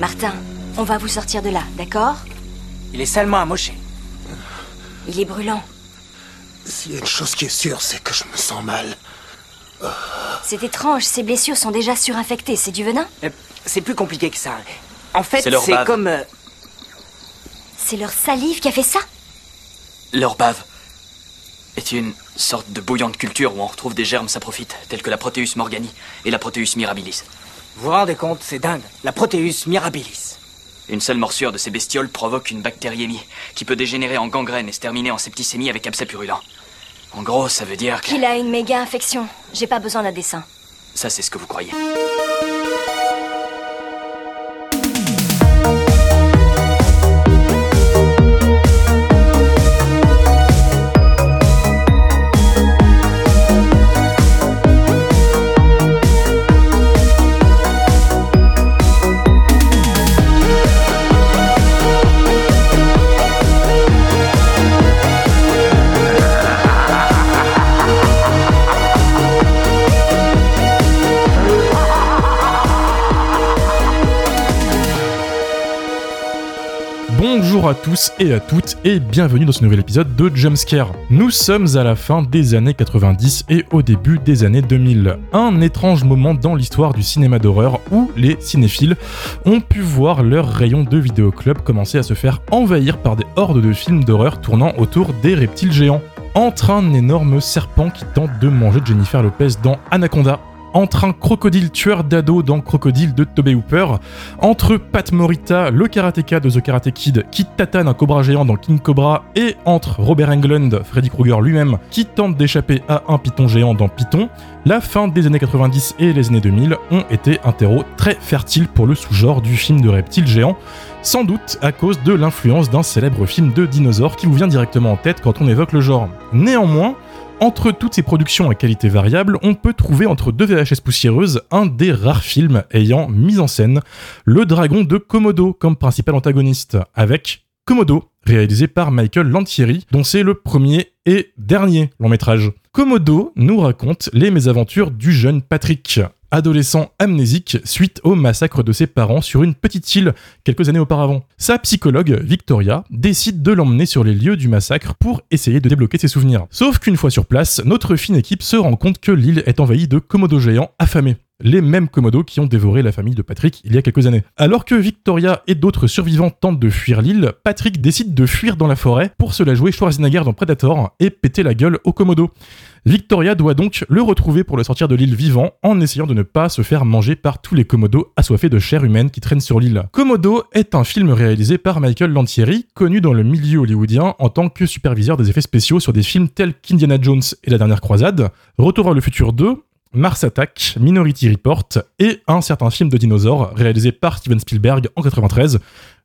Martin, on va vous sortir de là, d'accord? Il est salement amoché. Il est brûlant. S'il y a une chose qui est sûre, c'est que je me sens mal. C'est étrange, ces blessures sont déjà surinfectées. C'est du venin? Euh, C'est plus compliqué que ça. En fait, C'est comme... euh, C'est leur salive qui a fait ça? Leur bave est une sorte de bouillante culture où on retrouve des germes saprophytes, tels que la Proteus morgani et la Proteus mirabilis? Vous vous rendez compte, c'est dingue. La Proteus mirabilis. Une seule morsure de ces bestioles provoque une bactériémie, qui peut dégénérer en gangrène et se terminer en septicémie avec abcès purulent. En gros, ça veut dire que... Qu'il a une méga infection. J'ai pas besoin d'un dessin. Ça, c'est ce que vous croyez. Bonjour à tous et à toutes et bienvenue dans ce nouvel épisode de Jumpscare. Nous sommes à la fin des années 90 et au début des années 2000. Un étrange moment dans l'histoire du cinéma d'horreur où les cinéphiles ont pu voir leur rayon de vidéoclub commencer à se faire envahir par des hordes de films d'horreur tournant autour des reptiles géants. Entre un énorme serpent qui tente de manger Jennifer Lopez dans Anaconda, entre un crocodile tueur d'ado dans Crocodile de Tobey Hooper, entre Pat Morita, le karatéka de The Karate Kid, qui tatane un cobra géant dans King Cobra, et entre Robert Englund, Freddy Krueger lui-même, qui tente d'échapper à un python géant dans Python, la fin des années 90 et les années 2000 ont été un terreau très fertile pour le sous-genre du film de reptiles géants, sans doute à cause de l'influence d'un célèbre film de dinosaures qui vous vient directement en tête quand on évoque le genre. Néanmoins, entre toutes ces productions à qualité variable, on peut trouver entre deux VHS poussiéreuses un des rares films ayant mis en scène le dragon de Komodo comme principal antagoniste, avec Komodo, réalisé par Michael Lantieri, dont c'est le premier et dernier long métrage. Komodo nous raconte les mésaventures du jeune Patrick, adolescent amnésique suite au massacre de ses parents sur une petite île quelques années auparavant. Sa psychologue, Victoria, décide de l'emmener sur les lieux du massacre pour essayer de débloquer ses souvenirs. Sauf qu'une fois sur place, notre fine équipe se rend compte que l'île est envahie de komodos géants affamés. Les mêmes komodos qui ont dévoré la famille de Patrick il y a quelques années. Alors que Victoria et d'autres survivants tentent de fuir l'île, Patrick décide de fuir dans la forêt pour se la jouer Schwarzenegger dans Predator et péter la gueule au komodo. Victoria doit donc le retrouver pour le sortir de l'île vivant en essayant de ne pas se faire manger par tous les komodos assoiffés de chair humaine qui traînent sur l'île. Komodo est un film réalisé par Michael Lantieri, connu dans le milieu hollywoodien en tant que superviseur des effets spéciaux sur des films tels qu'Indiana Jones et la dernière croisade, Retour vers le futur 2, Mars Attack, Minority Report et un certain film de dinosaures réalisé par Steven Spielberg en 93,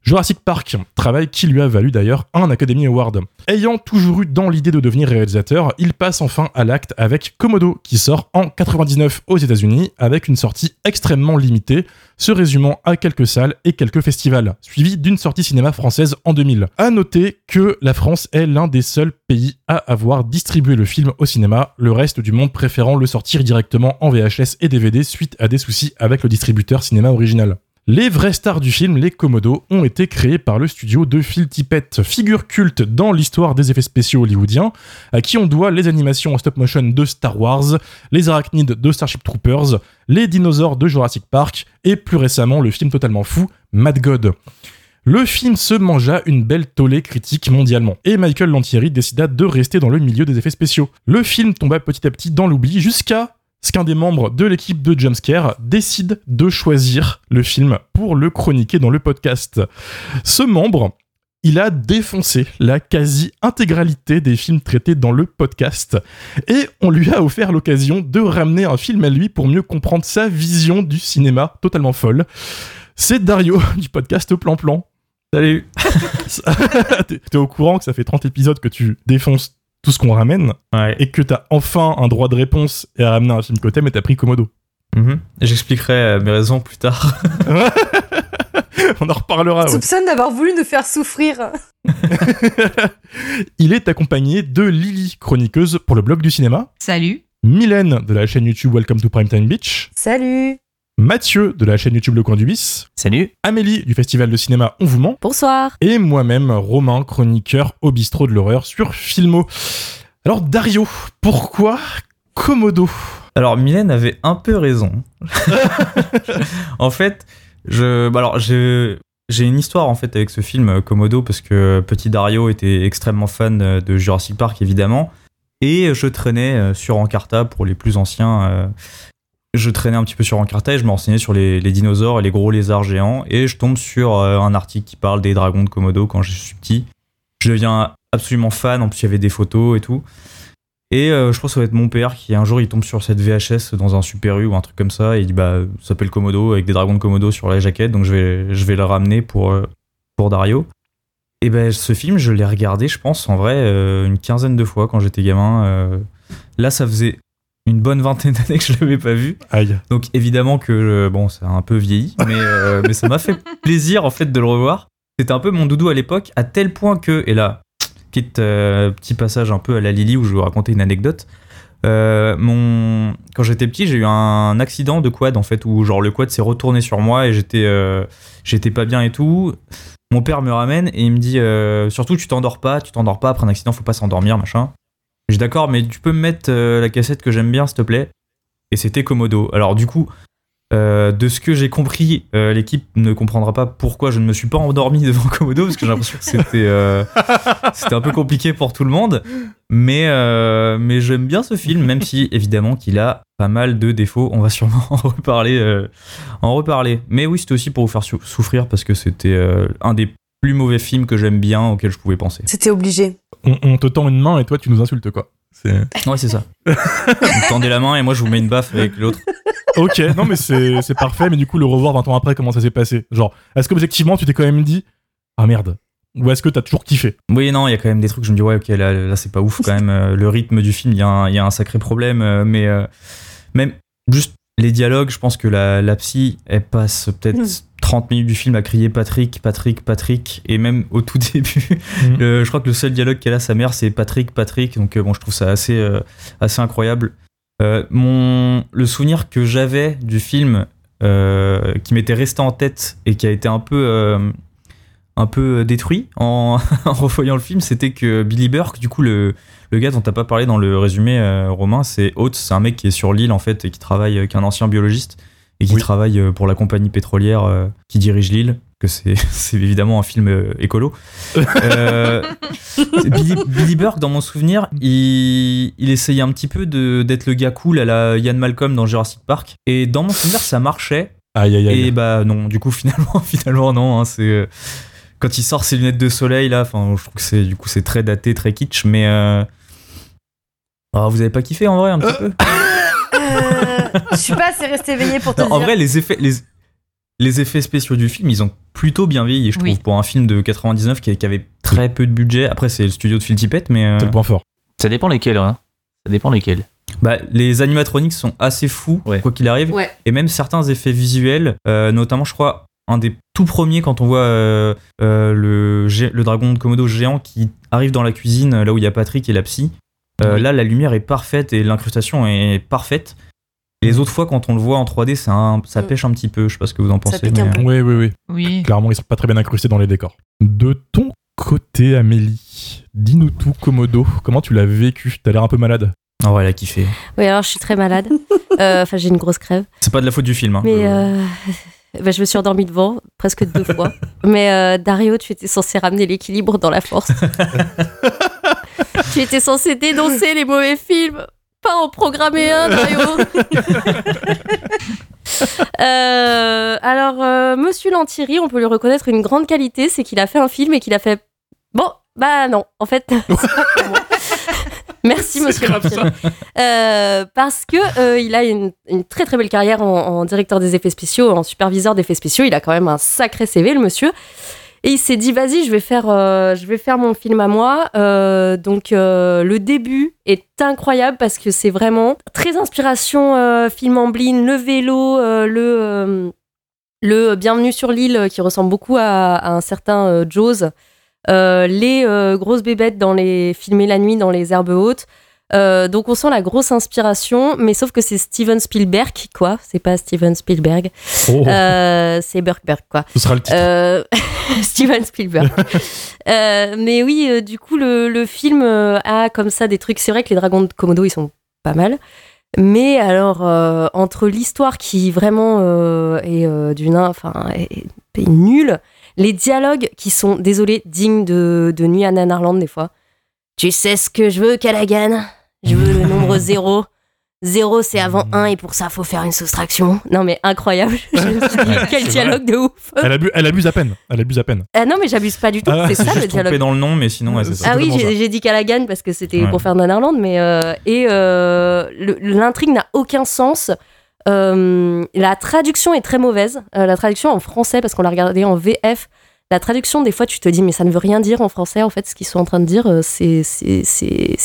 Jurassic Park, travail qui lui a valu d'ailleurs un Academy Award. Ayant toujours eu dans l'idée de devenir réalisateur, il passe enfin à l'acte avec Komodo, qui sort en 99 aux États-Unis avec une sortie extrêmement limitée, se résumant à quelques salles et quelques festivals, suivi d'une sortie cinéma française en 2000. À noter que la France est l'un des seuls pays à avoir distribué le film au cinéma, le reste du monde préférant le sortir directement en VHS et DVD suite à des soucis avec le distributeur cinéma original. Les vraies stars du film, les Komodo, ont été créés par le studio de Phil Tippett, figure culte dans l'histoire des effets spéciaux hollywoodiens, à qui on doit les animations en stop motion de Star Wars, les arachnides de Starship Troopers, les dinosaures de Jurassic Park, et plus récemment le film totalement fou, Mad God. Le film se mangea une belle tollée critique mondialement, et Michael Lantieri décida de rester dans le milieu des effets spéciaux. Le film tomba petit à petit dans l'oubli jusqu'à qu'un des membres de l'équipe de Jumpscare décide de choisir le film pour le chroniquer dans le podcast. Ce membre, il a défoncé la quasi-intégralité des films traités dans le podcast et on lui a offert l'occasion de ramener un film à lui pour mieux comprendre sa vision du cinéma totalement folle. C'est Dario du podcast Plan Plan. Salut T'es t'es au courant que ça fait 30 épisodes que tu défonces tout ce qu'on ramène Ouais. et que t'as enfin un droit de réponse et à ramener un film t'aimes et t'as pris Komodo. Mhm. J'expliquerai euh, mes raisons plus tard. On en reparlera. ouais. soupçonne d'avoir voulu nous faire souffrir. Il est accompagné de Lily, chroniqueuse pour le blog du cinéma, Salut. Mylène de la chaîne YouTube Welcome to Primetime Beach Salut Mathieu de la chaîne YouTube Le Coin du Bis, Salut. Amélie du festival de cinéma On vous ment, Bonsoir. et moi-même, Romain, chroniqueur au bistrot de l'horreur sur Filmo. Alors Dario, pourquoi Komodo? Alors, Mylène avait un peu raison. en fait, je, bah alors, j'ai, j'ai une histoire en fait avec ce film euh, Komodo parce que petit Dario était extrêmement fan euh, de Jurassic Park évidemment et je traînais euh, sur Encarta pour les plus anciens. Je traînais un petit peu sur Encarta et je me renseignais sur les, dinosaures et les gros lézards géants et je tombe sur euh, un article qui parle des dragons de Komodo quand je suis petit. Je deviens absolument fan, en plus il y avait des photos et tout. Et euh, je pense que ça va être mon père qui un jour il tombe sur cette VHS dans un Super U ou un truc comme ça et il dit bah ça s'appelle Komodo avec des dragons de Komodo sur la jaquette donc je vais je vais le ramener pour euh, pour Dario. Et ben ce film je l'ai regardé je pense en vrai une quinzaine de fois quand j'étais gamin. Là ça faisait une bonne vingtaine d'années que je l'avais pas vu. Aïe. Donc évidemment que euh, bon, ça a un peu vieilli, mais, euh, mais ça m'a fait plaisir en fait de le revoir. C'était un peu mon doudou à l'époque, à tel point que, et là, petite, euh, petit passage un peu à la Lily où je vais vous raconter une anecdote. Euh, mon... Quand j'étais petit, j'ai eu un accident de quad en fait, où genre le quad s'est retourné sur moi et j'étais j'étais pas bien et tout. Mon père me ramène et il me dit surtout tu t'endors pas, tu t'endors pas après un accident, faut pas s'endormir machin. Je dis d'accord, mais tu peux me mettre euh, la cassette que j'aime bien s'il te plaît. Et c'était Komodo. Alors du coup, euh, de ce que j'ai compris, euh, l'équipe ne comprendra pas pourquoi je ne me suis pas endormi devant Komodo parce que j'ai l'impression que c'était euh, c'était un peu compliqué pour tout le monde. Mais euh, mais j'aime bien ce film, même si évidemment qu'il a pas mal de défauts. On va sûrement en reparler euh, en reparler. Mais oui, c'était aussi pour vous faire sou- souffrir parce que c'était euh, un des plus mauvais films que j'aime bien auquel je pouvais penser. C'était obligé. On, on te tend une main et toi tu nous insultes quoi. C'est Ouais, c'est ça. Vous me tendez la main et moi je vous mets une baffe avec l'autre. ok. Non mais c'est c'est parfait. Mais du coup le revoir 20 ans après, comment ça s'est passé? Genre, est-ce qu'objectivement tu t'es quand même dit ah merde ou est-ce que t'as toujours kiffé? Oui, non, il y a quand même des trucs, je me dis, ouais, ok, là, là c'est pas ouf quand même. euh, le rythme du film, il y, a un- il y a un sacré problème. euh, mais euh, même juste les dialogues, je pense que la, la psy, elle passe peut-être Mm. 30 minutes du film à crier Patrick, Patrick, Patrick. Et même au tout début, Mhm. le- je crois que le seul dialogue qu'elle a, sa mère, c'est Patrick, Patrick. Donc, euh, bon, je trouve ça assez, euh, assez incroyable. Euh, mon, le souvenir que j'avais du film, euh, qui m'était resté en tête et qui a été un peu. un peu détruit en, en revoyant le film, c'était que Billy Burke, du coup, le, le gars dont t'as pas parlé dans le résumé, Romain, c'est Oates, c'est un mec qui est sur l'île en fait et qui travaille, est un ancien biologiste et qui Oui. travaille euh, pour la compagnie pétrolière euh, qui dirige l'île, que c'est évidemment un film euh, écolo. Euh, Billy, Billy Burke, dans mon souvenir, il, il essayait un petit peu d'être le gars cool à la Ian Malcolm dans Jurassic Park. Et dans mon souvenir, ça marchait. Aïe aïe aïe. Et bah non, du coup finalement, finalement non. hein, c'est quand il sort ses lunettes de soleil là. Enfin, je trouve que c'est du coup c'est très daté, très kitsch, mais euh, ah, vous avez pas kiffé en vrai un petit peu? Je suis pas assez resté éveillé pour te Non, dire. En vrai, les effets, les, les effets spéciaux du film, ils ont plutôt bien vieilli, je trouve, pour un film de 99 qui, qui avait très peu de budget. Après, c'est le studio de Phil Tippett, mais euh, C'est le point fort. Ça dépend lesquels, hein. Ça dépend lesquels. bah, les animatroniques sont assez fous, Ouais. quoi qu'il arrive. Ouais. et même certains effets visuels, euh, notamment je crois un des tout premiers quand on voit euh, euh, le, dragon de Komodo géant qui arrive dans la cuisine là où il y a Patrick et la psy. Euh, Oui. Là la lumière est parfaite et l'incrustation est parfaite. Les autres fois quand on le voit en 3D c'est un- ça Mm. pêche un petit peu, je sais pas ce que vous en pensez. pique un mais, peu. euh, Oui oui oui. Oui. Clairement ils sont pas très bien incrustés dans les décors. De ton côté Amélie, dis-nous tout Komodo. Comment tu l'as vécu? T'as l'air un peu malade. Ah ouais, elle a kiffé. Oui, alors je suis très malade. Euh, Enfin, j'ai une grosse crève. C'est pas de la faute du film. hein. Mais Euh, euh, bah, je me suis endormie devant presque deux fois. Mais euh, Dario, tu étais censé ramener l'équilibre dans la force. tu étais censé dénoncer les mauvais films, pas en programmer un. Euh, alors, euh, Monsieur Lantieri, on peut lui reconnaître une grande qualité, c'est qu'il a fait un film et qu'il a fait. Bon, bah non, en fait, c'est pas pour moi. Merci, Monsieur Lantieri. Euh, parce que il a une, une très très belle carrière en, en directeur des effets spéciaux, en superviseur d'effets spéciaux. Il a quand même un sacré CV, le monsieur. Et il s'est dit, vas-y, je vais faire, euh, mon film à moi. Euh, donc euh, le début est incroyable parce que c'est vraiment très inspiration film en bline, le vélo, le le Bienvenue sur l'île qui ressemble beaucoup à, un certain Jaws, les grosses bébêtes dans les filmées la nuit dans les herbes hautes. Euh, donc on sent la grosse inspiration, mais sauf que c'est Steven Spielberg, quoi. C'est pas Steven Spielberg. Oh, Euh, c'est Bergberg, quoi. ce sera le titre. Euh, Steven Spielberg. Euh, mais oui, du coup, le, le film a comme ça des trucs. C'est vrai que les dragons de Komodo, ils sont pas mal. Mais alors, entre l'histoire qui vraiment est d'une. Enfin, est, est nulle, les dialogues qui sont, désolé, dignes de, de Nuit à Nanarland des fois. Tu sais ce que je veux, Callaghan? Je veux le nombre zéro. Zéro, c'est avant un, et pour ça, faut faire une soustraction. Non, mais incroyable. Je me suis dit, quel dialogue de ouf. Elle, abu- elle abuse à peine. Elle abuse à peine. Ah non, mais j'abuse pas du tout. Ah, c'est ça le Juste trompé dialogue. dans le nom, mais sinon, ouais, c'est ça. Ah oui, j'ai j'ai dit Callaghan parce que c'était Ouais. pour faire Nanarland, mais euh, et euh, le- l'intrigue n'a aucun sens. Euh, la traduction est très mauvaise. Euh, la traduction en français, parce qu'on l'a regardé en VF. La traduction, des fois, tu te dis, mais ça ne veut rien dire en français. En fait, ce qu'ils sont en train de dire, euh, c'est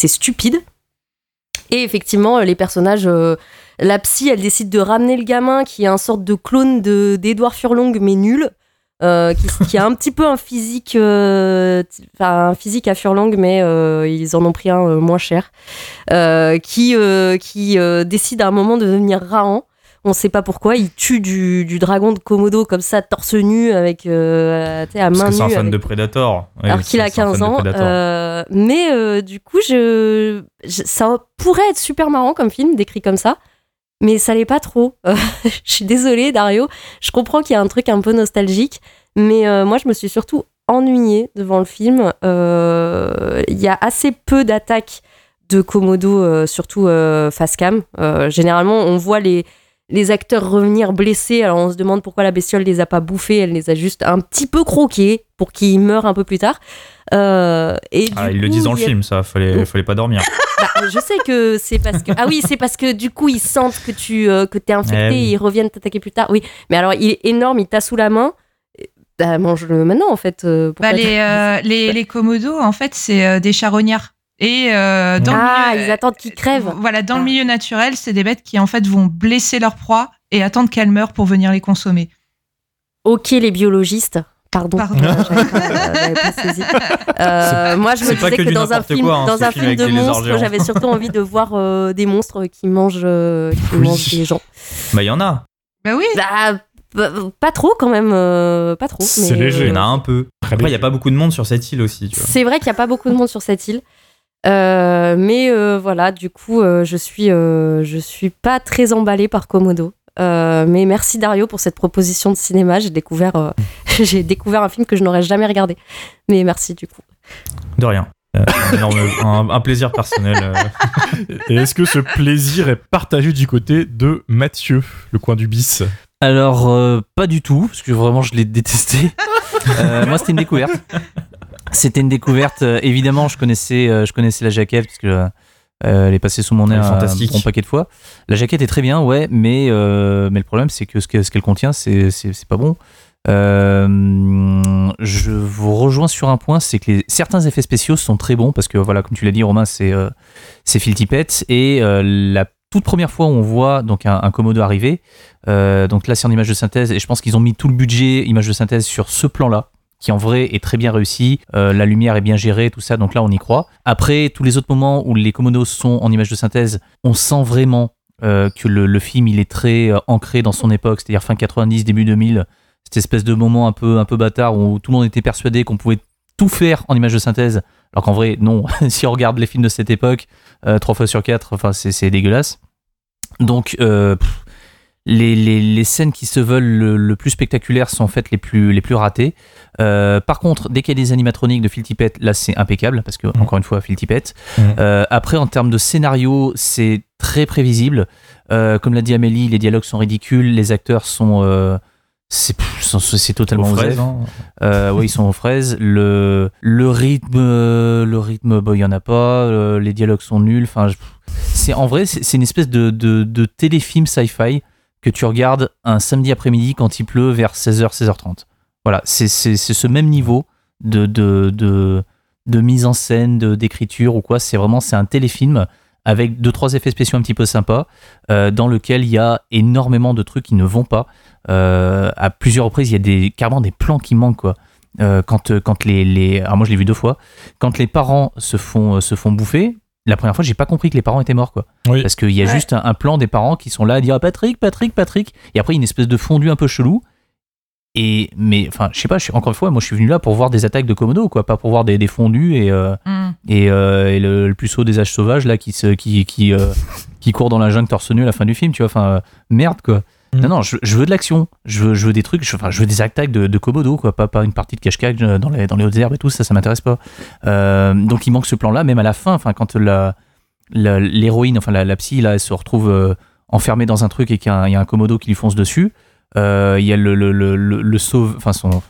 stupide. Et effectivement, euh, les personnages, euh, la psy, elle décide de ramener le gamin qui est un sorte de clone de- d'Edouard Furlong, mais nul. qui, a un petit peu un physique, un physique à Furlong, mais ils en ont pris un moins cher, qui, qui décide à un moment de devenir Rahan. On sait pas pourquoi, il tue du, du dragon de Komodo comme ça, torse nu, avec euh, sais, à Parce main que c'est un fan avec- de Predator. Ouais, alors qu'il a c'est un fan 15 de ans. Euh, mais euh, du coup, je, je- ça pourrait être super marrant comme film, décrit comme ça. Mais ça l'est pas trop. Euh, je suis désolée, Dario. Je comprends qu'il y a un truc un peu nostalgique. Mais euh, moi, je me suis surtout ennuyée devant le film. Euh, Il y a assez peu d'attaques de Komodo, euh, surtout euh, face cam. Euh, généralement, on voit les, les acteurs revenir blessés. Alors on se demande pourquoi la bestiole les a pas bouffés. Elle les a juste un petit peu croqués pour qu'ils meurent un peu plus tard. Euh, et Ah, du ils le disent dans le il film, ça. Fallait, fallait pas dormir. Bah, je sais que c'est parce que ah oui c'est parce que du coup ils sentent que tu euh, que t'es infecté Eh oui. et ils reviennent t'attaquer plus tard oui mais alors il est énorme il t'a sous la main bah mange-le maintenant en fait euh, Bah, les, euh, les, les komodos, en fait, c'est euh, des charognards. Et euh, dans ah le milieu, ils attendent qu'ils crèvent Voilà, dans Ah. le milieu naturel, c'est des bêtes qui en fait vont blesser leur proie et attendre qu'elle meure pour venir les consommer. ok les biologistes pardon, Pardon. Euh, euh. Euh, moi je me disais que dans un film quoi, hein, dans ce un film film avec de des monstres j'avais surtout envie de voir euh, des monstres qui mangent euh, qui Oui. mangent les gens Bah, il y en a. Bah oui. Bah, p- pas trop quand même euh, pas trop C'est léger. Il y en a euh, un peu. Après, il n'y a pas beaucoup de monde sur cette île aussi. C'est vrai qu'il n'y a pas beaucoup de monde sur cette île. Euh, mais euh, voilà, du coup, euh, je suis, euh, je suis pas très emballée par Komodo. Euh, mais merci Dario pour cette proposition de cinéma. J'ai découvert, euh, j'ai découvert un film que je n'aurais jamais regardé. Mais merci du coup. De rien. Euh, un, énorme- un- un plaisir personnel. Et est-ce que ce plaisir est partagé du côté de Mathieu, le coin du bis? Alors, euh, pas du tout, parce que vraiment, je l'ai détesté. Euh, moi, c'était une découverte. C'était une découverte. euh, évidemment, je connaissais, euh, je connaissais la jaquette, parce que euh, elle est passée sous mon nez un fantastique. bon paquet de fois. La jaquette est très bien, ouais, mais, euh, mais le problème, c'est que ce que- ce qu'elle contient, c'est pas bon. Euh, je vous rejoins sur un point, c'est que les- certains effets spéciaux sont très bons parce que voilà, comme tu l'as dit, Romain, c'est c'est et la toute première fois où on voit donc un, un Komodo arriver, donc là c'est en image de synthèse et je pense qu'ils ont mis tout le budget image de synthèse sur ce plan-là qui en vrai est très bien réussi, Euh, la lumière est bien gérée, tout ça, donc là on y croit. Après, tous les autres moments où les Komodos sont en image de synthèse, on sent vraiment euh, que le, film il est très euh, ancré dans son époque, c'est-à-dire fin 90, début 2000, cette espèce de moment un peu, un peu bâtard où tout le monde était persuadé qu'on pouvait tout faire en image de synthèse, alors qu'en vrai, non, si on regarde les films de cette époque, euh, trois fois sur quatre, enfin c'est c'est dégueulasse. Donc, les, les- les scènes qui se veulent le, le plus spectaculaires sont en fait les plus, les plus ratées. Euh, par contre, dès qu'il y a des animatroniques de Phil Tippett, là c'est impeccable parce que, encore une fois, Phil Tippett. Mhm. Euh, après, en termes de scénario, c'est très prévisible. Euh, comme l'a dit Amélie, les dialogues sont ridicules, les acteurs sont. c'est totalement Aux fraises. Euh, oui, ils sont aux fraises. Le, le rythme, le rythme, bah, il y en a pas. les dialogues sont nuls. Enfin, c'est en vrai, c'est c'est une espèce de, de, de téléfilm sci-fi que tu regardes un samedi après-midi quand il pleut vers 16h, 16h30. Voilà, c'est ce même niveau de, mise en scène, d'écriture ou quoi. C'est vraiment, c'est un téléfilm avec deux trois effets spéciaux un petit peu sympas, euh, dans lequel il y a énormément de trucs qui ne vont pas. Euh, à plusieurs reprises, il y a carrément des plans qui manquent. Euh, quand, les, moi, je l'ai vu deux fois. Quand les parents se font bouffer, la première fois, j'ai pas compris que les parents étaient morts, quoi. Oui. Parce qu'il y a Ouais. juste un, un plan des parents qui sont là à dire ah, Patrick, Patrick, Patrick. Et après, une espèce de fondu un peu chelou. Et, mais, enfin, je sais pas, encore une fois, moi, je suis venu là pour voir des attaques de Komodo, quoi. Pas pour voir des, des fondus et, euh, Hmm. et, euh, et le, le puceau des âges sauvages, là, qui, se, qui, qui, euh, qui court dans la jungle torse nu à la fin du film, tu vois. Enfin, euh, merde, quoi. Mm. Non, non, je, je veux de l'action. Je veux, je veux des trucs, je, enfin, je veux des attaques de, de Komodo, quoi. Pas, pas une partie de cache-cache euh, dans les, dans les hautes herbes et tout, ça, ça m'intéresse pas. Euh, donc, il manque ce plan-là, même à la fin, enfin, quand la l'héroïne, enfin la, la psy, là, elle se retrouve euh, enfermée dans un truc et qu'il y, a un- il y a un komodo qui lui fonce dessus. Euh, Il y a le, le, le, le, le sauve, enfin son,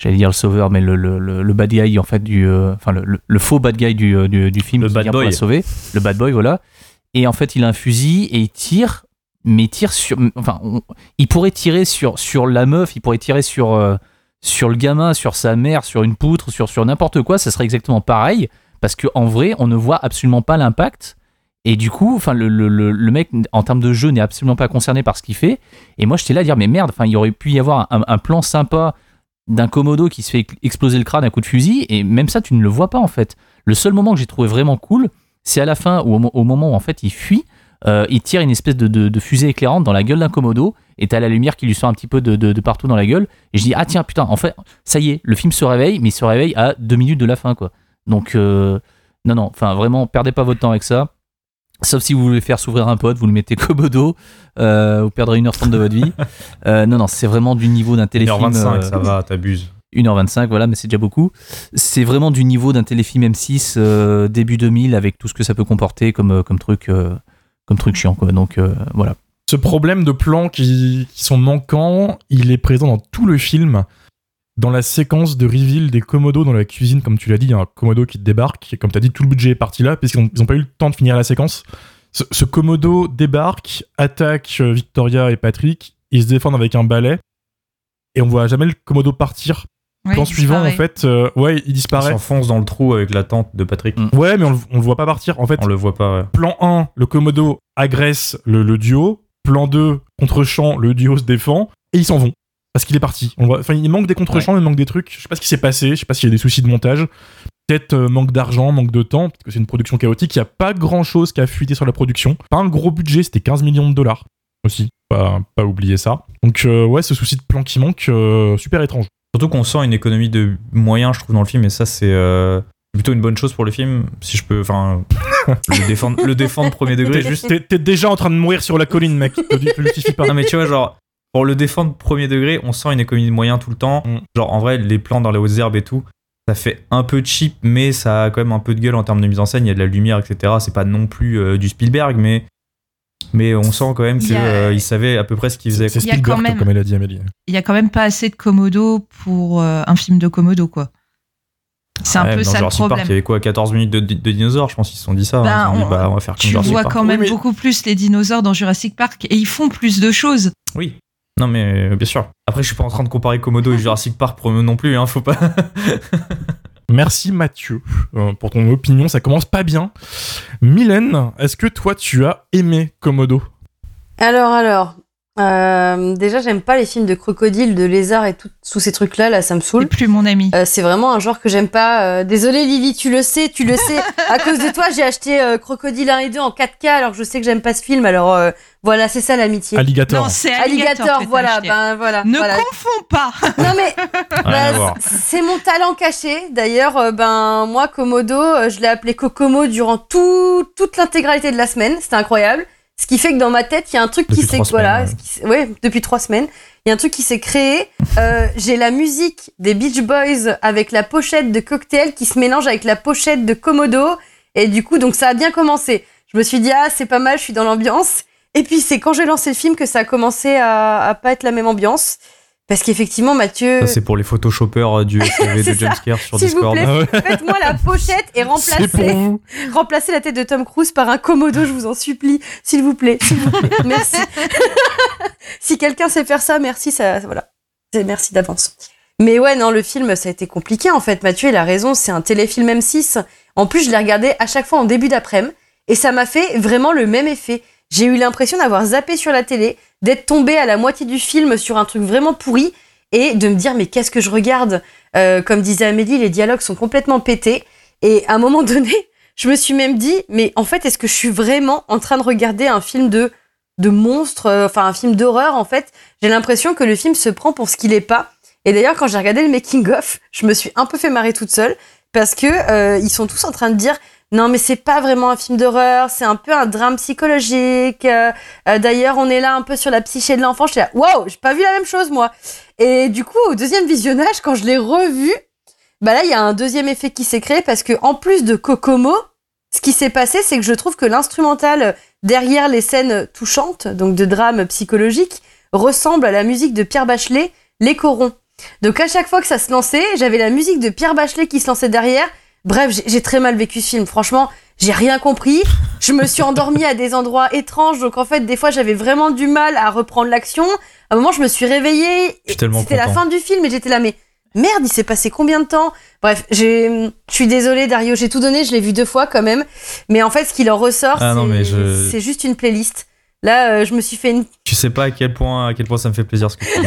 j'allais dire le sauveur, mais le, le, bad guy en fait du, enfin le, faux bad guy du, du, du film Le qui bad vient pour boy. la sauver, le bad boy, voilà. Et en fait, il a un fusil et il tire, mais tire sur, enfin, il pourrait tirer sur sur la meuf, il pourrait tirer sur euh, sur le gamin, sur sa mère, sur une poutre, sur sur n'importe quoi, ça serait exactement pareil parce que en vrai, on ne voit absolument pas l'impact. Et du coup, enfin, le, le, le, mec, en termes de jeu, n'est absolument pas concerné par ce qu'il fait. Et moi, j'étais là à dire, mais merde, enfin, il aurait pu y avoir un, plan sympa d'un Komodo qui se fait exploser le crâne à coup de fusil, et même ça, tu ne le vois pas, en fait. Le seul moment que j'ai trouvé vraiment cool, c'est à la fin, au, au moment où, en fait, il fuit, euh, il tire une espèce de, de, de fusée éclairante dans la gueule d'un Komodo, et t'as la lumière qui lui sort un petit peu de, de, partout dans la gueule, et je dis, ah tiens, putain, en fait, ça y est, le film se réveille, mais il se réveille à deux minutes de la fin, quoi. Donc, euh, non, non, enfin, vraiment, perdez pas votre temps avec ça. Sauf si vous voulez faire s'ouvrir un pote, vous le mettez Komodo, euh, vous perdrez 1h30 de votre vie. Euh, non, non, c'est vraiment du niveau d'un téléfilm. 1h25, euh, ça va, t'abuses. 1h25, voilà, mais c'est déjà beaucoup. C'est vraiment du niveau d'un téléfilm M6 euh, début 2000 avec tout ce que ça peut comporter comme, comme, truc, euh, comme truc chiant, quoi. Donc euh, voilà. Ce problème de plans qui, sont manquants, il est présent dans tout le film. Dans la séquence de reveal des Komodo dans la cuisine, comme tu l'as dit, il y a un Komodo qui débarque. Et comme tu as dit, tout le budget est parti là, parce qu'ils n'ont pas eu le temps de finir la séquence. Ce, ce Komodo débarque, attaque euh, Victoria et Patrick. Ils se défendent avec un balai. Et on voit jamais le Komodo partir. Ouais, Plan il suivant, en fait, euh, ouais, il Il disparaît. s'enfonce dans le trou avec la tente de Patrick. Mm. Ouais, mais on, le- on le voit pas partir. En fait, On le voit pas, ouais. plan 1, le Komodo agresse le, le duo. Plan 2, contre-champ, le duo se défend. Et ils s'en vont. Parce qu'il est parti. On voit- Enfin, il manque des contre-champs, il manque des trucs. Je sais pas ce qui s'est passé. Je sais pas s'il y a des soucis de montage. Peut-être euh, manque d'argent, manque de temps. Parce que c'est une production chaotique. Il y a pas grand-chose qui a fuité sur la production. Pas un gros budget, c'était 15 millions de dollars. Aussi. Pas, pas oublier ça. Donc, euh, ouais, ce souci de plan qui manque, euh, super étrange. Surtout qu'on sent une économie de moyens, je trouve, dans le film, et ça, c'est euh, plutôt une bonne chose pour le film, si je peux, enfin, le défendre, le défendre premier degré, juste. T'es t'es déjà en train de mourir sur la colline, mec. Justifie pas. Non, mais tu vois, genre, pour le défendre premier degré, on sent une économie de moyens tout le temps. Mm. Genre, en vrai, les plans dans les hautes herbes et tout, ça fait un peu cheap, mais ça a quand même un peu de gueule en termes de mise en scène. Il y a de la lumière, etc. C'est pas non plus euh, du Spielberg, mais. Mais on sent quand même Il qu'il a- savait à peu près ce qu'il faisait. C'est Spielberg, quand même- comme elle a dit Amélie. Il y a quand même pas assez de Komodo pour euh, un film de Komodo, quoi. C'est un Ouais, peu ça le Jurassic Park, problème. il y avait quoi 14 minutes de, de dinosaures, je pense qu'ils se sont dit ça. hein. Ben, dit, bah, on va faire comme Tu Jurassic vois Park. quand même Oui, mais- beaucoup plus les dinosaures dans Jurassic Park et ils font plus de choses. Oui. Non, mais euh, bien sûr. Après, je suis pas en train de comparer Komodo et Jurassic Park pour eux non plus, hein, faut pas. Merci Mathieu euh, pour ton opinion, ça commence pas bien. Mylène, est-ce que toi tu as aimé Komodo? Alors, alors. Euh, déjà, j'aime pas les films de crocodiles, de lézards et tout, tous ces trucs-là, là, ça me C'est saoule. plus mon ami. Euh, c'est vraiment un genre que j'aime pas. Euh, Désolée Lily, tu le sais, tu le sais. À cause de toi, j'ai acheté euh, Crocodile 1 et 2 en 4K alors que je sais que j'aime pas ce film. Alors euh, voilà, c'est ça l'amitié. Alligator. Non, c'est Alligator. Voilà, ben voilà. ne voilà. confonds pas. Non mais bah, voir. c'est mon talent caché. D'ailleurs, euh, ben moi Komodo, euh, je l'ai appelé Kokomo durant tout, toute l'intégralité de la semaine. C'était incroyable. Ce qui fait que dans ma tête, il y a un truc qui s'est voilà, semaines, qui ouais, depuis trois semaines, il y a un truc qui s'est créé. Euh, J'ai la musique des Beach Boys avec la pochette de Cocktail qui se mélange avec la pochette de Komodo et du coup donc ça a bien commencé. Je me suis dit ah c'est pas mal, je suis dans l'ambiance. Et puis c'est quand j'ai lancé le film que ça a commencé à, à pas être la même ambiance. Parce qu'effectivement, Mathieu, Ça, c'est pour les photoshopeurs euh, du SAV de. Jumpscare sur S'il vous Discord. plaît. Ah faites-moi la pochette et remplacez, vous. remplacez la tête de Tom Cruise par un Komodo, je vous en supplie. S'il vous plaît, s'il vous plaît. Merci. si quelqu'un sait faire ça, merci, ça, voilà. C'est- Merci d'avance. Mais ouais, non, le film, ça a été compliqué, en fait. Mathieu, il a raison, c'est un téléfilm M6. En plus, je l'ai regardé à chaque fois en début d'après-midi. Et ça m'a fait vraiment le même effet. J'ai eu l'impression d'avoir zappé sur la télé, d'être tombé à la moitié du film sur un truc vraiment pourri et de me dire mais qu'est-ce que je regarde? Euh, Comme disait Amélie, les dialogues sont complètement pétés. Et à un moment donné, je me suis même dit, mais en fait, est-ce que je suis vraiment en train de regarder un film de de monstre, euh, enfin un film d'horreur en fait? J'ai l'impression que le film se prend pour ce qu'il est pas. Et d'ailleurs, quand j'ai regardé le making of, je me suis un peu fait marrer toute seule parce que euh, ils sont tous en train de dire non mais c'est pas vraiment un film d'horreur, c'est un peu un drame psychologique. Euh, euh, D'ailleurs, on est là un peu sur la psyché de l'enfant. J'étais là, waouh, j'ai pas vu la même chose moi. Et du coup, au deuxième visionnage, quand je l'ai revu, bah là, il y a un deuxième effet qui s'est créé parce que en plus de Kokomo, ce qui s'est passé, c'est que je trouve que l'instrumental derrière les scènes touchantes, donc de drame psychologique, ressemble à la musique de Pierre Bachelet, Les Corons. Donc à chaque fois que ça se lançait, j'avais la musique de Pierre Bachelet qui se lançait derrière. Bref, j'ai- très mal vécu ce film. Franchement, j'ai rien compris. Je me suis endormie à des endroits étranges. Donc en fait, des fois, j'avais vraiment du mal à reprendre l'action. À un moment, je me suis réveillée. C'était la fin du film et j'étais là, mais merde, il s'est passé combien de temps? Bref, je suis désolée, Dario, j'ai tout donné. Je l'ai vu deux fois quand même. Mais en fait, ce qu'il en ressort, Ah c'est- je- juste une playlist. Là, euh, je me suis fait une. Tu sais pas à quel point, à quel point ça me fait plaisir ce que tu dis.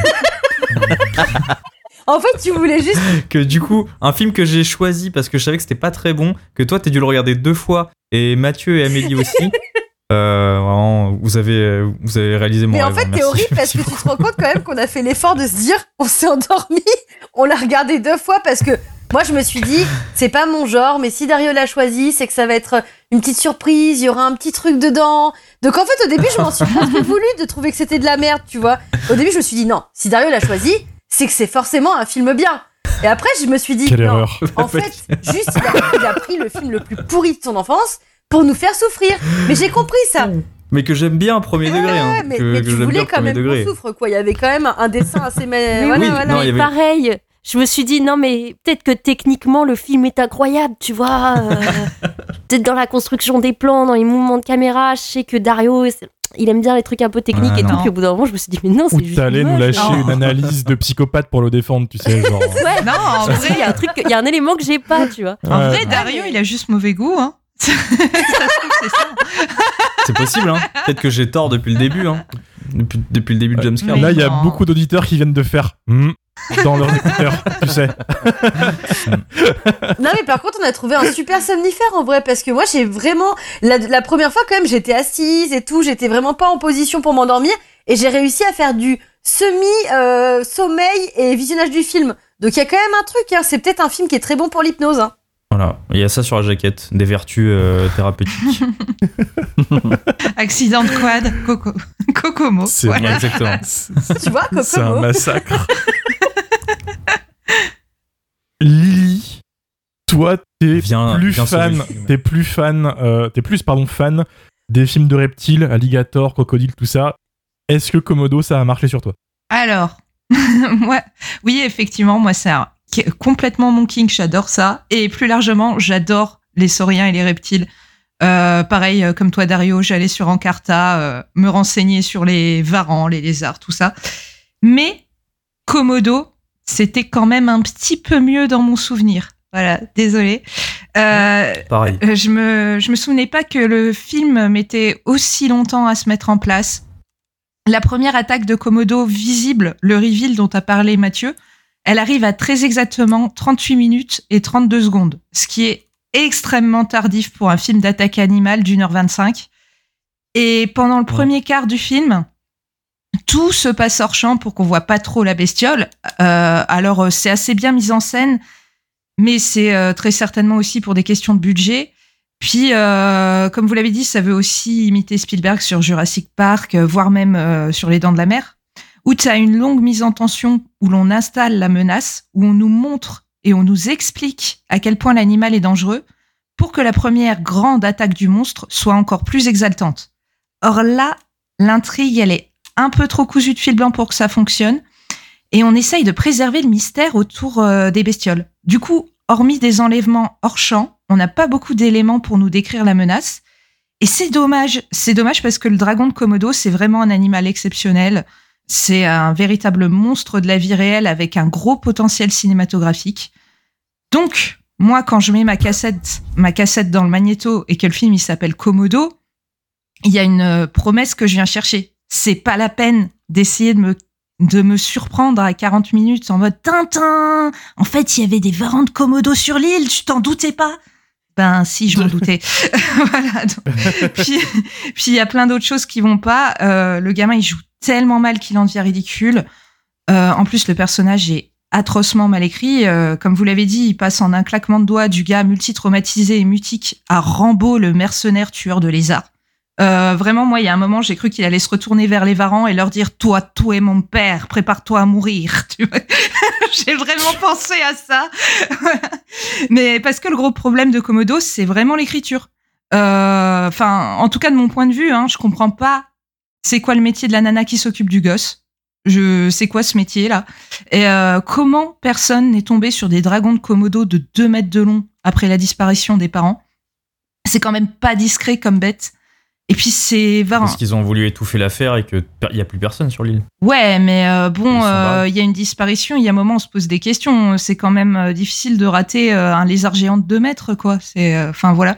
En fait, tu voulais juste que du coup, un film que j'ai choisi parce que je savais que c'était pas très bon, que toi t'as dû le regarder deux fois et Mathieu et Amélie aussi. Euh, vraiment, vous avez, vous avez réalisé mon Mais en rêve, fait, hein, t'es horrible parce que tu te rends compte quand même qu'on a fait l'effort de se dire, on s'est endormi, on l'a regardé deux fois parce que moi je me suis dit, c'est pas mon genre, mais si Dario l'a choisi, c'est que ça va être une petite surprise, il y aura un petit truc dedans. Donc en fait, au début, je m'en suis presque voulu de trouver que c'était de la merde, tu vois. Au début, je me suis dit, non, si Dario l'a choisi, c'est que c'est forcément un film bien. Et après, je me suis dit, Quelle non, erreur. en fait, juste il a, il a pris le film le plus pourri de son enfance pour nous faire souffrir. Mais j'ai compris ça. Mais que j'aime bien premier degré. hein, Ouais, mais, que, mais que tu j'aime bien voulais quand même degré. qu'on souffre, quoi. Il y avait quand même un dessin assez... Mais voilà, oui, voilà. non, il y avait- Pareil, je me suis dit, non, mais peut-être que techniquement, le film est incroyable, tu vois. euh, peut-être dans la construction des plans, dans les mouvements de caméra, je sais que Dario, c'est- il aime bien les trucs un peu techniques Ah, et tout. non. Puis au bout d'un moment, je me suis dit, mais non, c'est juste. t'allais nous lâcher Non. une analyse de psychopathe pour le défendre, tu sais, genre. Ouais, Non, en il y a un vrai, truc, il y a un élément que j'ai pas, tu vois. en Ouais. vrai, Dario, il a juste mauvais goût. Hein. ça c'est ça. C'est possible, hein. Peut-être que j'ai tort depuis le début, hein. Depuis, depuis le début de Jumpscare. Mais Là, il y a beaucoup d'auditeurs qui viennent de faire Hmm dans leurs écouteurs, tu sais. Non, mais par contre, on a trouvé un super somnifère en vrai, parce que moi, j'ai vraiment. La, la première fois, quand même, j'étais assise et tout, j'étais vraiment pas en position pour m'endormir, et j'ai réussi à faire du semi-sommeil et visionnage du film. Donc, il y a quand même un truc, hein. c'est peut-être un film qui est très bon pour l'hypnose. Hein. Voilà, il y a ça sur la jaquette, des vertus euh, thérapeutiques. Accident de quad, Coco. Kokomo. C'est Voilà. exactement. Tu vois, C'est un Kokomo massacre. Lily, toi, t'es Viens- plus viens fan, t'es plus fan, euh, t'es plus pardon fan des films de reptiles, alligator, crocodile, tout ça. Est-ce que Komodo ça a marché sur toi? Alors, moi, oui, effectivement, moi, c'est complètement mon king, j'adore ça. Et plus largement, j'adore les sauriens et les reptiles. Euh, pareil, euh, comme toi, Dario, j'allais sur Encarta euh, me renseigner sur les varans, les lézards, tout ça. Mais Komodo, c'était quand même un petit peu mieux dans mon souvenir. Voilà, désolé. Euh, Pareil. je me, je me souvenais pas que le film mettait aussi longtemps à se mettre en place. La première attaque de Komodo visible, le reveal dont a parlé Mathieu, elle arrive à très exactement 38 minutes et 32 secondes, ce qui est extrêmement tardif pour un film d'attaque animale d'une heure 25. Et pendant le premier quart du film, tout se passe hors champ pour qu'on voit pas trop la bestiole. Euh, alors euh, c'est assez bien mis en scène, mais c'est euh, très certainement aussi pour des questions de budget. Puis, euh, comme vous l'avez dit, ça veut aussi imiter Spielberg sur Jurassic Park, euh, voire même euh, sur Les Dents de la Mer, où tu as une longue mise en tension, où l'on installe la menace, où on nous montre et on nous explique à quel point l'animal est dangereux, pour que la première grande attaque du monstre soit encore plus exaltante. Or là, l'intrigue, elle est un peu trop cousue de fil blanc pour que ça fonctionne, et on essaye de préserver le mystère autour euh, des bestioles. Du coup, hormis des enlèvements hors champ, on n'a pas beaucoup d'éléments pour nous décrire la menace. Et c'est dommage, c'est dommage parce que le dragon de Komodo, c'est vraiment un animal exceptionnel. C'est un véritable monstre de la vie réelle avec un gros potentiel cinématographique. Donc, moi, quand je mets ma cassette, ma cassette dans le magnéto et que le film il s'appelle Komodo, il y a une euh, promesse que je viens chercher. C'est pas la peine d'essayer de me de me surprendre à 40 minutes en mode Tintin. En fait, il y avait des varans de Komodo sur l'île, tu t'en doutais pas? Ben si, je m'en doutais. voilà. donc- puis puis il y a plein d'autres choses qui vont pas. Euh, le gamin il joue tellement mal qu'il en devient ridicule. Euh, en plus le personnage est atrocement mal écrit. Euh, comme vous l'avez dit, il passe en un claquement de doigts du gars multi-traumatisé et mutique à Rambo, le mercenaire tueur de lézards. Euh, vraiment, moi, il y a un moment, j'ai cru qu'il allait se retourner vers les varans et leur dire Toi, toi et mon père, prépare-toi à mourir. J'ai vraiment pensé à ça. Mais parce que le gros problème de Komodo, c'est vraiment l'écriture. Euh, Enfin, en tout cas, de mon point de vue, hein, je comprends pas c'est quoi le métier de la nana qui s'occupe du gosse. Je sais quoi ce métier là. Et euh, comment personne n'est tombé sur des dragons de Komodo de 2 mètres de long après la disparition des parents? C'est quand même pas discret comme bête. Et puis c'est varin. Parce qu'ils ont voulu étouffer l'affaire et qu'il n'y a plus personne sur l'île. Ouais, mais euh, bon, euh, il y a une disparition, il y a un moment, on se pose des questions. C'est quand même euh, difficile de rater un lézard géant de 2 mètres, quoi. C'est, enfin voilà.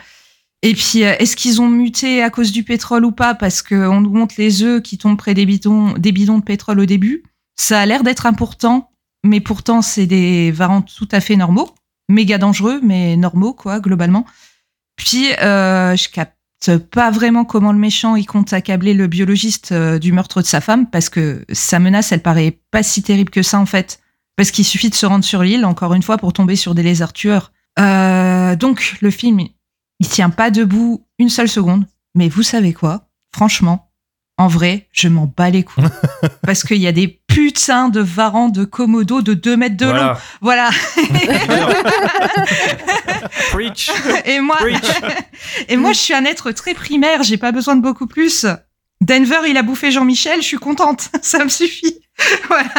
Et puis, est-ce qu'ils ont muté à cause du pétrole ou pas? Parce qu'on nous montre les œufs qui tombent près des bidons, des bidons de pétrole au début. Ça a l'air d'être important, mais pourtant, c'est des varans tout à fait normaux, méga dangereux, mais normaux, quoi, globalement. Puis, euh, je capte pas vraiment comment le méchant il compte accabler le biologiste euh, du meurtre de sa femme parce que sa menace elle paraît pas si terrible que ça en fait. Parce qu'il suffit de se rendre sur l'île encore une fois pour tomber sur des lézards tueurs. Euh, donc le film il tient pas debout une seule seconde. Mais vous savez quoi? Franchement en vrai je m'en bats les couilles. Parce qu'il y a des putains de varans de Komodo de 2 mètres de long Voilà. Preach. et moi, Preach. et moi, je suis un être très primaire. J'ai pas besoin de beaucoup plus. Denver, il a bouffé Jean-Michel. Je suis contente. Ça me suffit. voilà.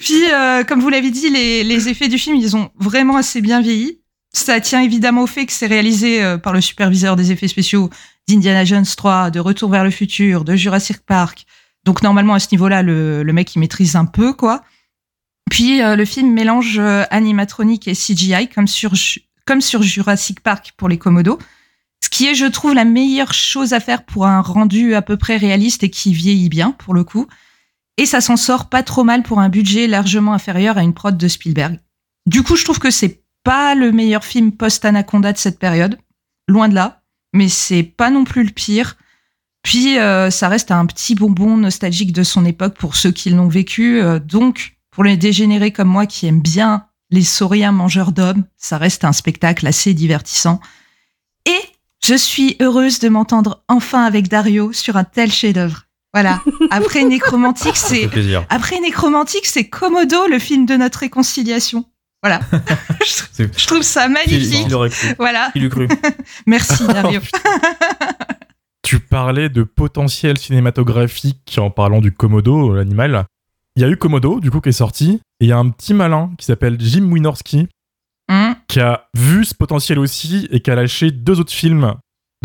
Puis, euh, comme vous l'avez dit, les, les effets du film, ils ont vraiment assez bien vieilli. Ça tient évidemment au fait que c'est réalisé euh, par le superviseur des effets spéciaux d'Indiana Jones 3, de Retour vers le futur, de Jurassic Park. Donc normalement à ce niveau-là, le, le mec il maîtrise un peu quoi. Puis euh, le film mélange euh, animatronique et CGI comme sur comme sur Jurassic Park pour les Komodo. Ce qui est, je trouve, la meilleure chose à faire pour un rendu à peu près réaliste et qui vieillit bien pour le coup. Et ça s'en sort pas trop mal pour un budget largement inférieur à une prod de Spielberg. Du coup, je trouve que c'est pas le meilleur film post-Anaconda de cette période, loin de là, mais c'est pas non plus le pire. Puis euh, ça reste un petit bonbon nostalgique de son époque pour ceux qui l'ont vécu. euh, donc, pour les dégénérés comme moi qui aiment bien les sauriens mangeurs d'hommes, ça reste un spectacle assez divertissant. Et je suis heureuse de m'entendre enfin avec Dario sur un tel chef-d'œuvre. Voilà. Après Nécromantique, Ça c'est fait plaisir. après Nécromantique, c'est Komodo, le film de notre réconciliation. Voilà. je, trouve ça magnifique. cru Voilà. Cru Merci Dario. Tu parlais de potentiel cinématographique en parlant du Komodo, l'animal. Il y a eu Komodo, du coup, qui est sorti. Et il y a un petit malin qui s'appelle Jim Wynorski, Hum, qui a vu ce potentiel aussi et qui a lâché deux autres films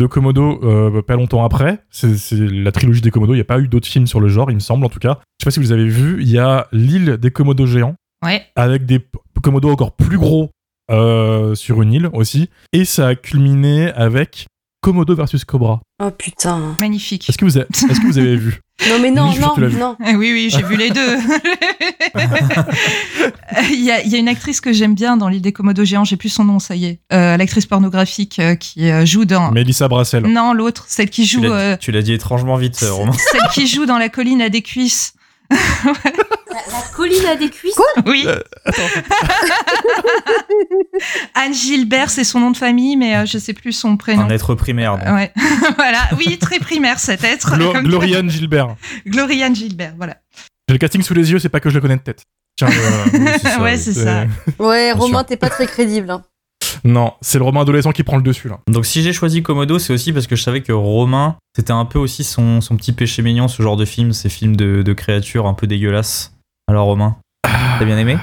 de Komodo euh, pas longtemps après. C'est la trilogie des Komodo. Il n'y a pas eu d'autres films sur le genre, il me semble en tout cas. Je sais pas si vous avez vu. Il y a l'île des Komodos géants Ouais. avec des Komodos encore plus gros euh, sur une île aussi. Et ça a culminé avec Komodo versus Cobra. Oh putain. Magnifique. Est-ce que, vous avez- est-ce que vous avez vu Non mais non, non, non. Eh Oui, oui, j'ai vu les deux. Il y, a, il y a une actrice que j'aime bien dans l'île des Komodos géants, j'ai plus son nom, ça y est. Euh, L'actrice pornographique euh, qui euh, joue dans. Mélissa Brassel. Non, l'autre, celle qui Tu joue. l'as euh, tu l'as dit étrangement vite, Romain. celle qui joue dans la colline à des cuisses. La colline à des cuisses Oui. Anne Gilbert, c'est son nom de famille, mais euh, je sais plus son prénom. Un être primaire. donc. Ouais, voilà. Oui, très primaire cet être. Glo- Gloriane Gilbert. Gloriane Gilbert, voilà. J'ai le casting sous les yeux, c'est pas que je le connais de tête. Tiens, euh, Oui, c'est ça, ouais, c'est ça. Ouais, Romain, t'es pas très crédible. hein. Non, c'est le roman adolescent qui prend le dessus là. Donc si j'ai choisi Komodo, c'est aussi parce que je savais que Romain, c'était un peu aussi son, son petit péché mignon, ce genre de film, ces films de, de créatures un peu dégueulasses. Alors Romain, t'as bien aimé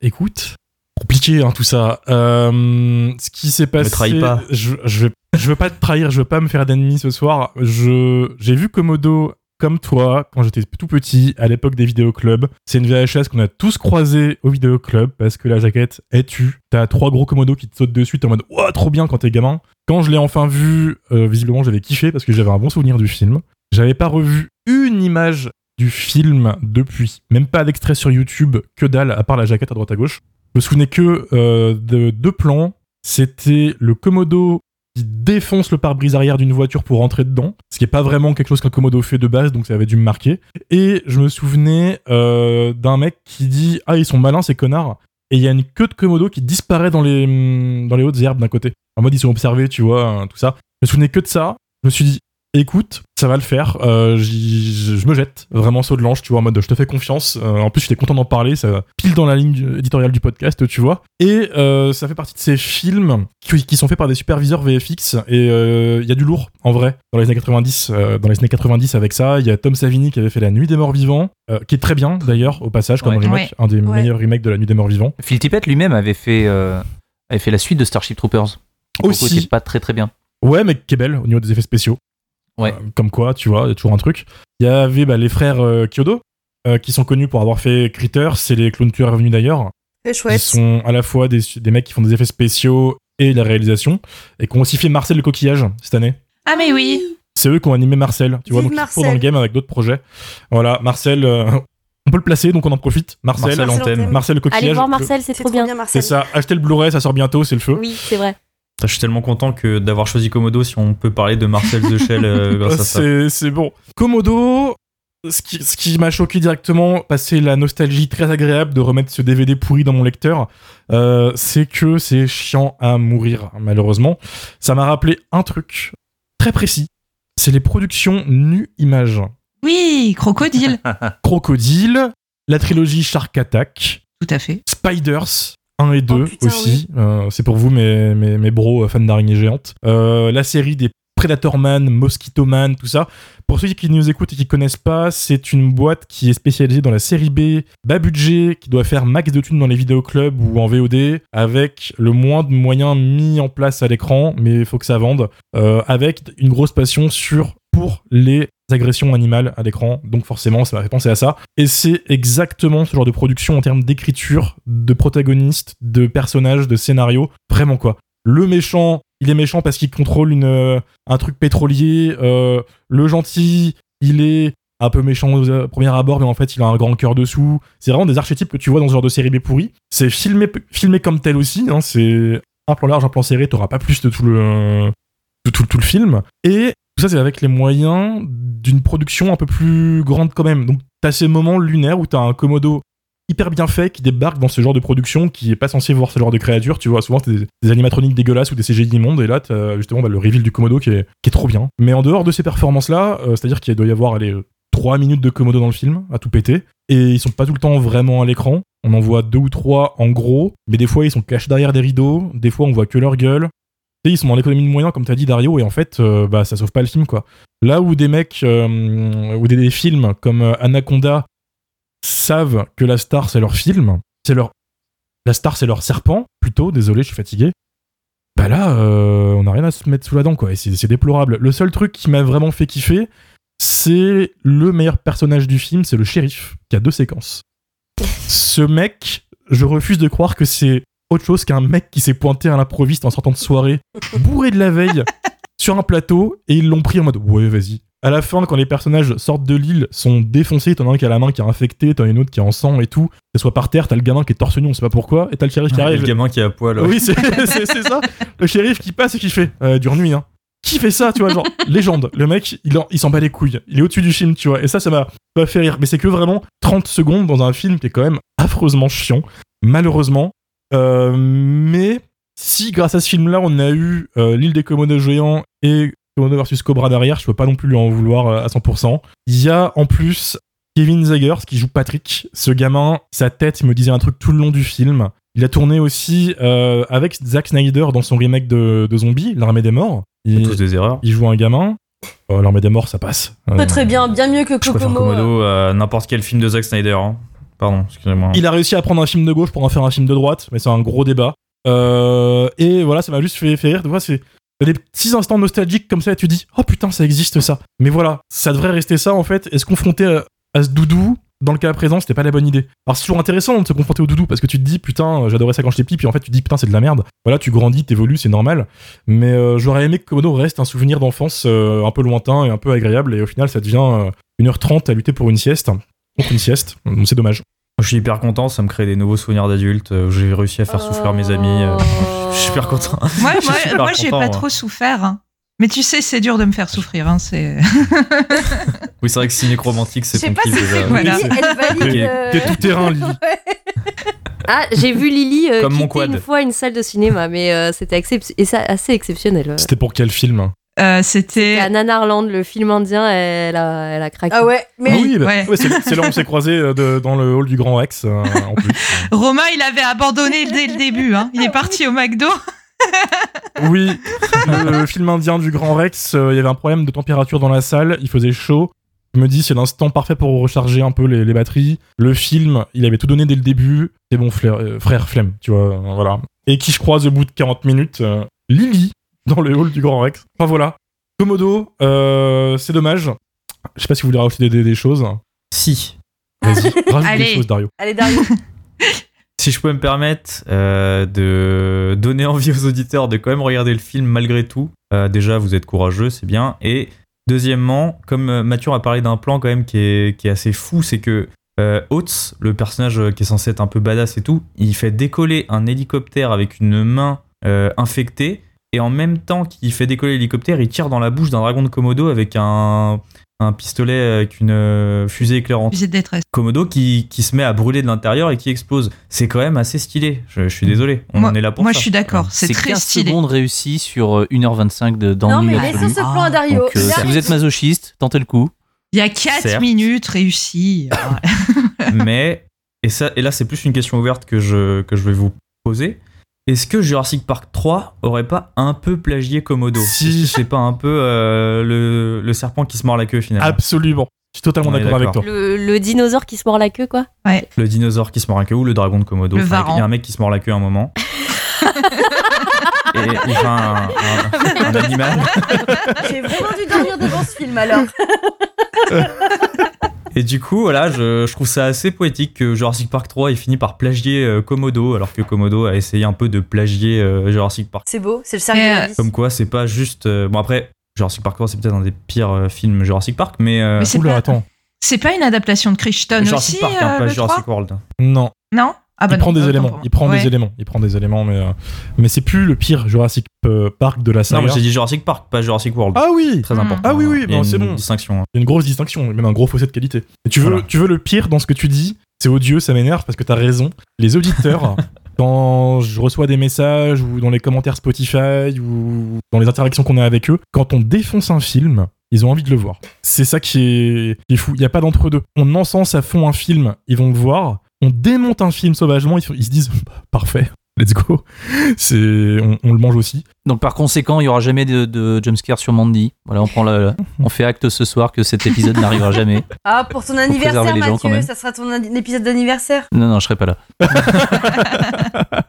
Écoute, compliqué hein, tout ça. Euh, ce qui s'est passé. trahis pas. Je, je, vais, je veux pas te trahir, je veux pas me faire d'ennemis ce soir. Je j'ai vu Komodo comme toi quand j'étais tout petit à l'époque des vidéoclubs. C'est une VHS qu'on a tous croisé au vidéoclub parce que la jaquette est tue. T'as trois gros Komodo qui te sautent dessus, t'es en mode ouah trop bien quand t'es gamin. Quand je l'ai enfin vu, euh, visiblement j'avais kiffé parce que j'avais un bon souvenir du film. J'avais pas revu une image du film depuis. Même pas d'extrait sur YouTube, que dalle, à part la jaquette à droite à gauche. Je me souvenais que euh, de deux plans. C'était le Komodo défonce le pare-brise arrière d'une voiture pour rentrer dedans, ce qui est pas vraiment quelque chose qu'un Komodo fait de base, donc ça avait dû me marquer. Et je me souvenais euh, d'un mec qui dit ah ils sont malins ces connards. Et il y a une queue de Komodo qui disparaît dans les dans les hautes herbes d'un côté. En mode ils sont observés, tu vois, hein, tout ça. Je me souvenais que de ça. Je me suis dit écoute, ça va le faire. Euh, je me jette vraiment saut de l'ange, tu vois, en mode je te fais confiance. Euh, en plus, j'étais content d'en parler, ça pile dans la ligne éditoriale du podcast, tu vois. Et euh, ça fait partie de ces films qui, qui sont faits par des superviseurs VFX. Et euh, il y a du lourd, en vrai, dans les années 90. euh, dans les années 90 avec ça, il y a Tom Savini qui avait fait La Nuit des Morts Vivants, euh, qui est très bien d'ailleurs, au passage, comme Ouais. remake, Ouais. un des Ouais. meilleurs remakes de La Nuit des Morts Vivants. Phil Tippett lui-même avait fait, euh, avait fait la suite de Starship Troopers. Aussi. était pas très très bien. Ouais, mais qui est belle au niveau des effets spéciaux. Ouais. Euh, comme quoi, tu vois, il y a toujours un truc. Il y avait bah, les frères euh, Kyodo, euh, qui sont connus pour avoir fait Critter, c'est les clowns tueurs revenus d'ailleurs. C'est Qui chouette. sont à la fois des, des mecs qui font des effets spéciaux et la réalisation, et qui ont aussi fait Marcel le coquillage cette année. Ah, mais oui. C'est eux qui ont animé Marcel, tu vois, Vive donc ils Marcel. sont dans le game avec d'autres projets. Voilà, Marcel, euh, on peut le placer, donc on en profite. Marcel, Marcel Marcel. Antenne. le coquillage. Allez voir Marcel, c'est C'est trop bien. C'est Marcel. ça, achetez le Blu-ray, ça sort bientôt, c'est le feu. Oui, c'est vrai. Je suis tellement content que d'avoir choisi Komodo si on peut parler de Marcel The Shell euh, grâce à ça. C'est c'est bon. Komodo, ce qui, ce qui m'a choqué directement, passer la nostalgie très agréable de remettre ce DVD pourri dans mon lecteur, euh, c'est que c'est chiant à mourir, malheureusement. Ça m'a rappelé un truc très précis. C'est les productions nu-images. Oui, crocodile. Crocodile, la trilogie Shark Attack, Tout à fait. Spiders 1 et 2 Oh, putain, aussi. Euh, c'est pour vous, mes, mes, mes bros euh, fans d'araignées géantes. Euh, la série des Predator Man, Mosquito Man, tout ça. Pour ceux qui nous écoutent et qui connaissent pas, c'est une boîte qui est spécialisée dans la série B, bas budget, qui doit faire max de thunes dans les vidéoclubs ou en VOD, avec le moins de moyens mis en place à l'écran, mais il faut que ça vende, euh, avec une grosse passion sur pour les agressions animales à l'écran. Donc forcément, ça m'a fait penser à ça. Et c'est exactement ce genre de production en termes d'écriture, de protagonistes, de personnages, de scénario. Vraiment quoi. Le méchant, il est méchant parce qu'il contrôle une, euh, un truc pétrolier. euh, le gentil, il est un peu méchant au euh, premier abord, mais en fait, il a un grand cœur dessous. C'est vraiment des archétypes que tu vois dans ce genre de série B pourri. C'est filmé, filmé comme tel aussi. hein, c'est un plan large, un plan serré. T'auras pas plus de tout le, tout le film. Et tout ça, c'est avec les moyens d'une production un peu plus grande quand même. Donc, t'as ces moments lunaires où t'as un Komodo hyper bien fait qui débarque dans ce genre de production qui est pas censé voir ce genre de créatures. Tu vois, souvent, c'est des, animatroniques dégueulasses ou des CGI immondes. Et là, t'as justement bah, le reveal du Komodo qui est, trop bien. Mais en dehors de ces performances-là, euh, c'est-à-dire qu'il doit y avoir allez, 3 minutes de Komodo dans le film, à tout péter. Et ils sont pas tout le temps vraiment à l'écran. On en voit deux ou trois en gros, mais des fois ils sont cachés derrière des rideaux, des fois on voit que leur gueule. Ils sont en économie de moyens, comme t'as dit Dario, et en fait, euh, bah, ça sauve pas le film, quoi. Là où des mecs, euh, ou des, films comme euh, Anaconda savent que la star c'est leur film, c'est leur. La star c'est leur serpent, plutôt, désolé, je suis fatigué. Bah là, euh, on a rien à se mettre sous la dent, quoi, et c'est déplorable. Le seul truc qui m'a vraiment fait kiffer, c'est le meilleur personnage du film, c'est le shérif, qui a deux séquences. Ce mec, je refuse de croire que c'est autre chose qu'un mec qui s'est pointé à l'improviste en sortant de soirée, bourré de la veille, sur un plateau, et ils l'ont pris en mode ouais, vas-y. À la fin, quand les personnages sortent de l'île, sont défoncés, t'en as un qui a la main qui est infectée, t'en as une autre qui est en sang et tout, qu'elle soit par terre, t'as le gamin qui est torse nu, on sait pas pourquoi, et t'as le shérif qui arrive. le gamin qui est à poil. ouais. Oui, c'est ça. Le shérif qui passe et qui fait euh, dure nuit, hein. Qui fait ça, tu vois, genre légende. Le mec, il, en- il s'en bat les couilles. Il est au-dessus du film, tu vois. Et ça, ça m'a ça m'a fait rire. Mais c'est que vraiment 30 secondes dans un film qui est quand même affreusement chiant, malheureusement. Euh, mais si grâce à ce film-là, on a eu euh, l'île des Komodos géants et Komodo versus Cobra derrière, je peux pas non plus lui en vouloir euh, à 100%. Il y a en plus Kevin Zagers qui joue Patrick. Ce gamin, sa tête, il me disait un truc tout le long du film. Il a tourné aussi euh, avec Zack Snyder dans son remake de, de Zombie, L'Armée des Morts. Il, Tous des erreurs. il joue un gamin. Oh, L'Armée des Morts, ça passe. Euh, Très bien, bien mieux que Je Kokomo. Komodo à n'importe quel film de Zack Snyder. hein. Il a réussi à prendre un film de gauche pour en faire un film de droite, mais c'est un gros débat. Euh, et voilà, ça m'a juste fait, rire. Tu vois, c'est des petits instants nostalgiques comme ça, et tu dis, oh putain, ça existe ça. Mais voilà, ça devrait rester ça en fait. Et se confronter à, à ce doudou, dans le cas présent, c'était pas la bonne idée. Alors c'est toujours intéressant de se confronter au doudou parce que tu te dis, putain, j'adorais ça quand j'étais petit, puis en fait tu te dis, putain, c'est de la merde. Voilà, tu grandis, t'évolues, c'est normal. Mais euh, j'aurais aimé que Komodo reste un souvenir d'enfance euh, un peu lointain et un peu agréable, et au final, ça devient euh, 1h30 à lutter pour une sieste. Contre une sieste, Donc, c'est dommage. Je suis hyper content, ça me crée des nouveaux souvenirs d'adultes. euh, où J'ai réussi à faire souffrir mes amis. euh, je suis super content. Moi, Je suis moi, super moi, j'ai content, pas moi. trop souffert. hein. Mais tu sais, c'est dur de me faire souffrir. Hein, c'est... Oui, c'est vrai que ciné romantique, c'est sais pas si déjà. c'est Voilà. Lily, elle valide. T'es- euh, t'es tout terrain, Lily. Ah, j'ai vu Lily euh, Comme mon quitter quad. une fois une salle de cinéma, mais euh, c'était accep- et ça, assez exceptionnel. C'était pour quel film Euh, c'était. À Nanarland, le film indien, elle a, elle a craqué. Ah ouais, mais Ah oui, bah, ouais. ouais, c'est là où on s'est croisés euh, de- dans le hall du Grand Rex, euh, en plus. Romain, il avait abandonné dès le début. Hein. Il est parti au McDo. Oui, le film indien du Grand Rex, euh, il y avait un problème de température dans la salle, il faisait chaud. Je me dis, c'est l'instant parfait pour recharger un peu les, les batteries. Le film, il avait tout donné dès le début. C'est bon, frère, euh, frère flemme, tu vois, voilà. Et qui je croise au bout de 40 minutes euh, Lily, dans le hall du Grand Rex. Enfin voilà. Komodo, euh, c'est dommage. Je sais pas si vous voulez rajouter des, des- des choses. Si. Vas-y, rajoute Allez. des choses, Dario. Allez, Dario. Si je peux me permettre euh, de donner envie aux auditeurs de quand même regarder le film malgré tout, euh, déjà vous êtes courageux, c'est bien. Et deuxièmement, comme euh, Mathieu a parlé d'un plan quand même qui est, qui est assez fou, c'est que euh, Oates, le personnage qui est censé être un peu badass et tout, il fait décoller un hélicoptère avec une main euh, infectée. Et en même temps qu'il fait décoller l'hélicoptère, il tire dans la bouche d'un dragon de Komodo avec un, un pistolet avec une euh, fusée éclairante. Visée de détresse. Komodo qui, qui se met à brûler de l'intérieur et qui explose. C'est quand même assez stylé. Je, je suis désolé. On moi, en est là pour moi, ça. je suis d'accord. C'est C'est très 15 stylé. secondes réussies sur euh, 1h25 de, Non, d'ennui mais laissons ce plan à Dario. Donc, euh, si vous êtes masochiste, tentez le coup. Il y a 4 Certes. minutes réussies. Mais, et, ça, et là, c'est plus une question ouverte que je, que je vais vous poser. Est-ce que Jurassic Park 3 aurait pas un peu plagié Komodo Si. C'est pas un peu euh, le, le serpent qui se mord la queue finalement Absolument. Je suis totalement d'accord avec toi. Le, le dinosaure qui se mord la queue, quoi. Le dinosaure qui se mord la queue ou le dragon de Komodo Le Enfin. Il y a un mec qui se mord la queue à un moment. et il fait un, un- un animal. J'ai vraiment dû dormir devant ce film alors. Et du coup, voilà, je, je trouve ça assez poétique que Jurassic Park 3 ait fini par plagier euh, Komodo, alors que Komodo a essayé un peu de plagier euh, Jurassic Park. C'est beau, c'est le de euh. Comme quoi, c'est pas juste. euh, bon, après, Jurassic Park 3, c'est peut-être un des pires euh, films Jurassic Park, mais. euh, Mais c'est Oula, pas- attends. C'est pas une adaptation de Crichton Jurassic aussi, Park, hein, pas le Jurassic 3 World. Non. Non ah bah il prend non, des éléments. Il prend Ouais. des éléments. Il prend des éléments, mais euh, mais c'est plus le pire Jurassic euh, Park de la Non, saga. mais j'ai dit Jurassic Park, pas Jurassic World. ah oui. Très important. Ah oui, oui, hein. Il y a bon, c'est une bon. distinction. hein. Il y a une grosse distinction, même un gros fossé de qualité. Et tu veux, Voilà. tu veux le pire dans ce que tu dis C'est odieux, ça m'énerve parce que t'as raison. Les auditeurs, quand je reçois des messages ou dans les commentaires Spotify ou dans les interactions qu'on a avec eux, quand on défonce un film, ils ont envie de le voir. C'est ça qui est, qui est fou. Il n'y a pas d'entre-deux. On encense à fond un film, ils vont le voir. On démonte un film sauvagement, ils, ils se disent bah, parfait, let's go. C'est, on, on le mange aussi. Donc par conséquent, il y aura jamais de, de jumpscare sur Mandy. Voilà, on prend le, on fait acte ce soir que cet épisode n'arrivera jamais. Ah, pour ton anniversaire, gens, Mathieu, ça sera ton épisode d'anniversaire. Non, non, je serai pas là.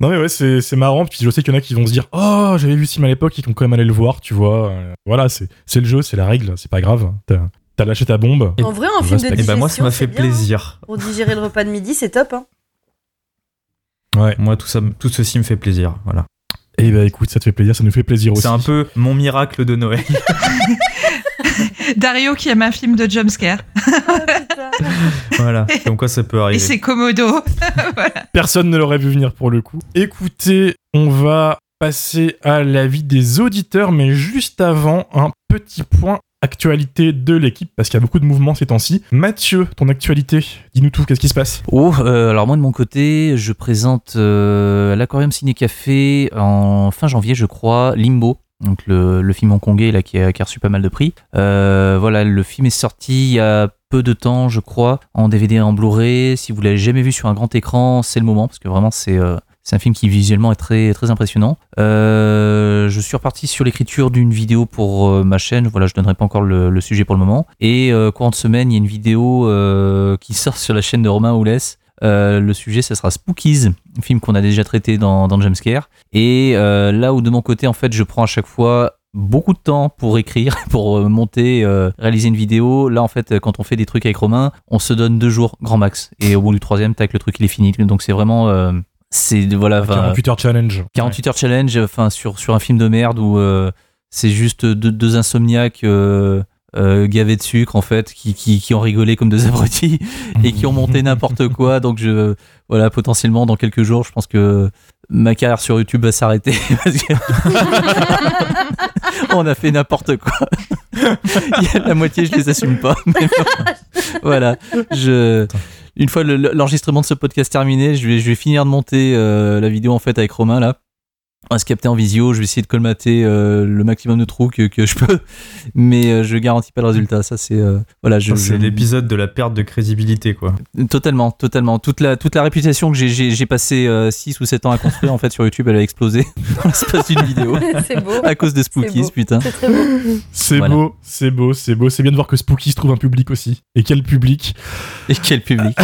Non mais ouais, c'est c'est marrant. Puis je sais qu'il y en a qui vont se dire Oh, j'avais vu ce film à l'époque, ils vont quand même aller le voir, tu vois. Euh, voilà, c'est c'est le jeu, c'est la règle, c'est pas grave. T'as lâché ta bombe. En vrai, un film de. Et digestion, bah, moi, ça m'a fait bien, hein. plaisir. Pour digérer le repas de midi, c'est top. Hein. Ouais. Moi, tout, ça, tout ceci me fait plaisir. Voilà. Et bah écoute, ça te fait plaisir, ça nous fait plaisir aussi. C'est un peu mon miracle de Noël. Dario qui aime un film de jumpscare. Putain. voilà. Comme quoi, ça peut Et arriver. c'est Komodo. Personne ne l'aurait vu venir pour le coup. Écoutez, on va passer à l'avis des auditeurs, mais juste avant, un petit point actualité de l'équipe, parce qu'il y a beaucoup de mouvements ces temps-ci. Mathieu, ton actualité, dis-nous tout, qu'est-ce qui se passe? Oh, euh, alors moi de mon côté, je présente euh, à l'Aquarium Ciné Café en fin janvier, je crois, Limbo. Donc le, film hongkongais là qui a, reçu pas mal de prix. Euh, voilà, le film est sorti il y a peu de temps, je crois, en DVD et en Blu-ray. Si vous l'avez jamais vu sur un grand écran, c'est le moment parce que vraiment c'est c'est un film qui visuellement est très très impressionnant. Euh, je suis reparti sur l'écriture d'une vidéo pour euh, ma chaîne. Voilà, je donnerai pas encore le, sujet pour le moment. Et euh, courant de semaine, il y a une vidéo euh, qui sort sur la chaîne de Romain Oulès. Euh, le sujet, ça sera Spookies, un film qu'on a déjà traité dans, dans Jumpscare. Et là où de mon côté, en fait, je prends à chaque fois beaucoup de temps pour écrire, pour monter, euh, réaliser une vidéo. Là, en fait, quand on fait des trucs avec Romain, on se donne deux jours, grand max. Et au bout du troisième, tac, le truc, il est fini. Donc c'est vraiment... euh, c'est voilà, enfin, 48 heures challenge. 48 heures challenge, enfin sur, sur un film de merde où euh, c'est juste deux, deux insomniaques euh, euh, gavés de sucre en fait, qui, qui, qui ont rigolé comme des abrutis et qui ont monté n'importe quoi. Donc je, voilà, potentiellement dans quelques jours, je pense que ma carrière sur YouTube va s'arrêter parce que on a fait n'importe quoi. Il y a la moitié, je les assume pas. Mais voilà, je. Une fois le- l'enregistrement de ce podcast terminé, je vais, je vais finir de monter euh, la vidéo en fait avec Romain là. On va se capter en visio, je vais essayer de colmater euh, le maximum de trous que, que je peux, mais euh, je garantis pas le résultat. Ça c'est euh, voilà, je, C'est je- l'épisode de la perte de crédibilité, quoi. totalement, totalement. Toute la toute la réputation que j'ai- j'ai j'ai passé 6 ou 7 ans à construire en fait sur YouTube, elle a explosé dans l'espace d'une vidéo C'est beau. à cause de C'est Spookies, beau. putain. C'est très beau. C'est Voilà. beau, c'est beau, c'est beau. C'est bien de voir que Spooky se trouve un public aussi. Et quel public? Et quel public?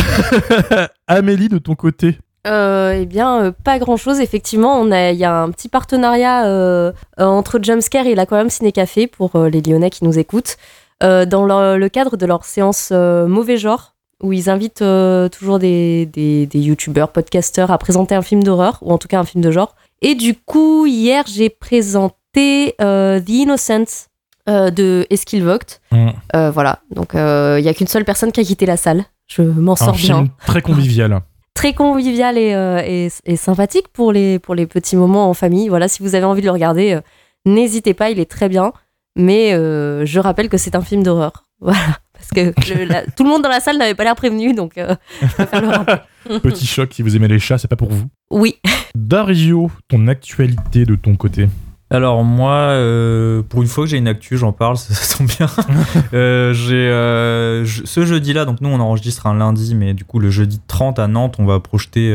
Amélie, de ton côté Euh, eh bien, euh, pas grand chose. Effectivement, on a, il y a un petit partenariat euh, euh, entre Jumpscare et l'Aquarium Ciné Café pour les Lyonnais qui nous écoutent, dans leur- le cadre de leur séance Mauvais Genre, où ils invitent toujours des, des, des youtubeurs, podcasteurs à présenter un film d'horreur, ou en tout cas un film de genre. Et du coup, hier, j'ai présenté The Innocent de Eskil Vogt. Mm. Voilà, donc il y a qu'une seule personne qui a quitté la salle. Je m'en sors bien film très convivial. très convivial et, euh, et, et sympathique pour les, pour les petits moments en famille. Voilà, si vous avez envie de le regarder, euh, n'hésitez pas, il est très bien. Mais euh, je rappelle que c'est un film d'horreur. Voilà, parce que le- la- tout le monde dans la salle n'avait pas l'air prévenu, donc je préfère le rappeler. Petit choc, si vous aimez les chats, c'est pas pour vous. Oui. Dario, ton actualité de ton côté? Alors moi, euh, pour une fois que j'ai une actu, j'en parle, ça, ça tombe bien. Euh, j'ai euh, je- ce jeudi-là, donc nous on enregistre un lundi, mais du coup le jeudi 30 à Nantes, on va projeter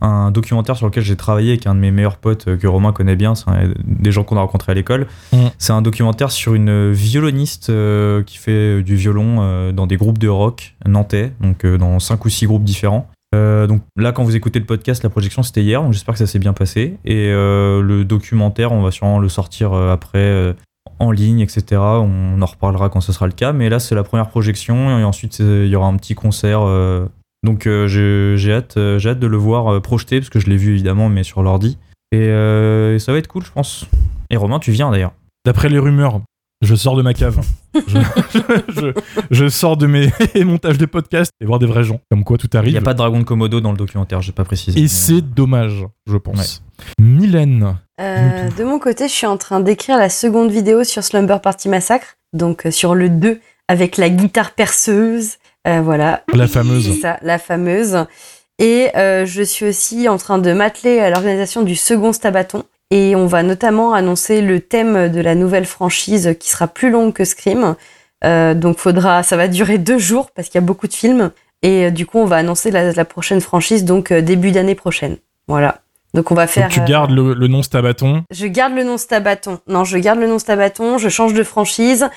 un documentaire sur lequel j'ai travaillé avec un de mes meilleurs potes que Romain connaît bien, c'est un- des gens qu'on a rencontrés à l'école. Mm. C'est un documentaire sur une violoniste qui fait du violon dans des groupes de rock nantais, donc dans cinq ou six groupes différents. Euh, donc là, quand vous écoutez le podcast, la projection c'était hier, donc j'espère que ça s'est bien passé. Et euh, le documentaire, on va sûrement le sortir euh, après en ligne, etc. On en reparlera quand ce sera le cas. Mais là, c'est la première projection et ensuite il y aura un petit concert. donc j'ai hâte, j'ai hâte de le voir projeté parce que je l'ai vu évidemment, mais sur l'ordi. Et ça va être cool, je pense. Et Romain, tu viens d'ailleurs. D'après les rumeurs, je sors de ma cave. je, je- je sors de mes montages de podcast et voir des vrais gens. Comme quoi tout Il arrive. n'y a pas de dragon de Komodo dans le documentaire, j'ai pas précisé. Et Mais- c'est dommage, je pense. Mylène, Euh, de mon côté, je suis en train d'écrire la seconde vidéo sur Slumber Party Massacre, donc euh, sur le 2 avec la guitare perceuse. Euh, voilà. la fameuse. C'est ça, la fameuse. Et euh, je suis aussi en train de m'atteler à l'organisation du second Stabaton. Et on va notamment annoncer le thème de la nouvelle franchise qui sera plus longue que Scream. Euh, donc faudra, ça va durer deux jours parce qu'il y a beaucoup de films. Et euh, du coup, on va annoncer la, la prochaine franchise donc euh, début d'année prochaine. Voilà. Donc on va faire. Donc tu euh, gardes le, le nom Stabaton. je garde le nom Stabaton. Non, je garde le nom Stabaton, je change de franchise.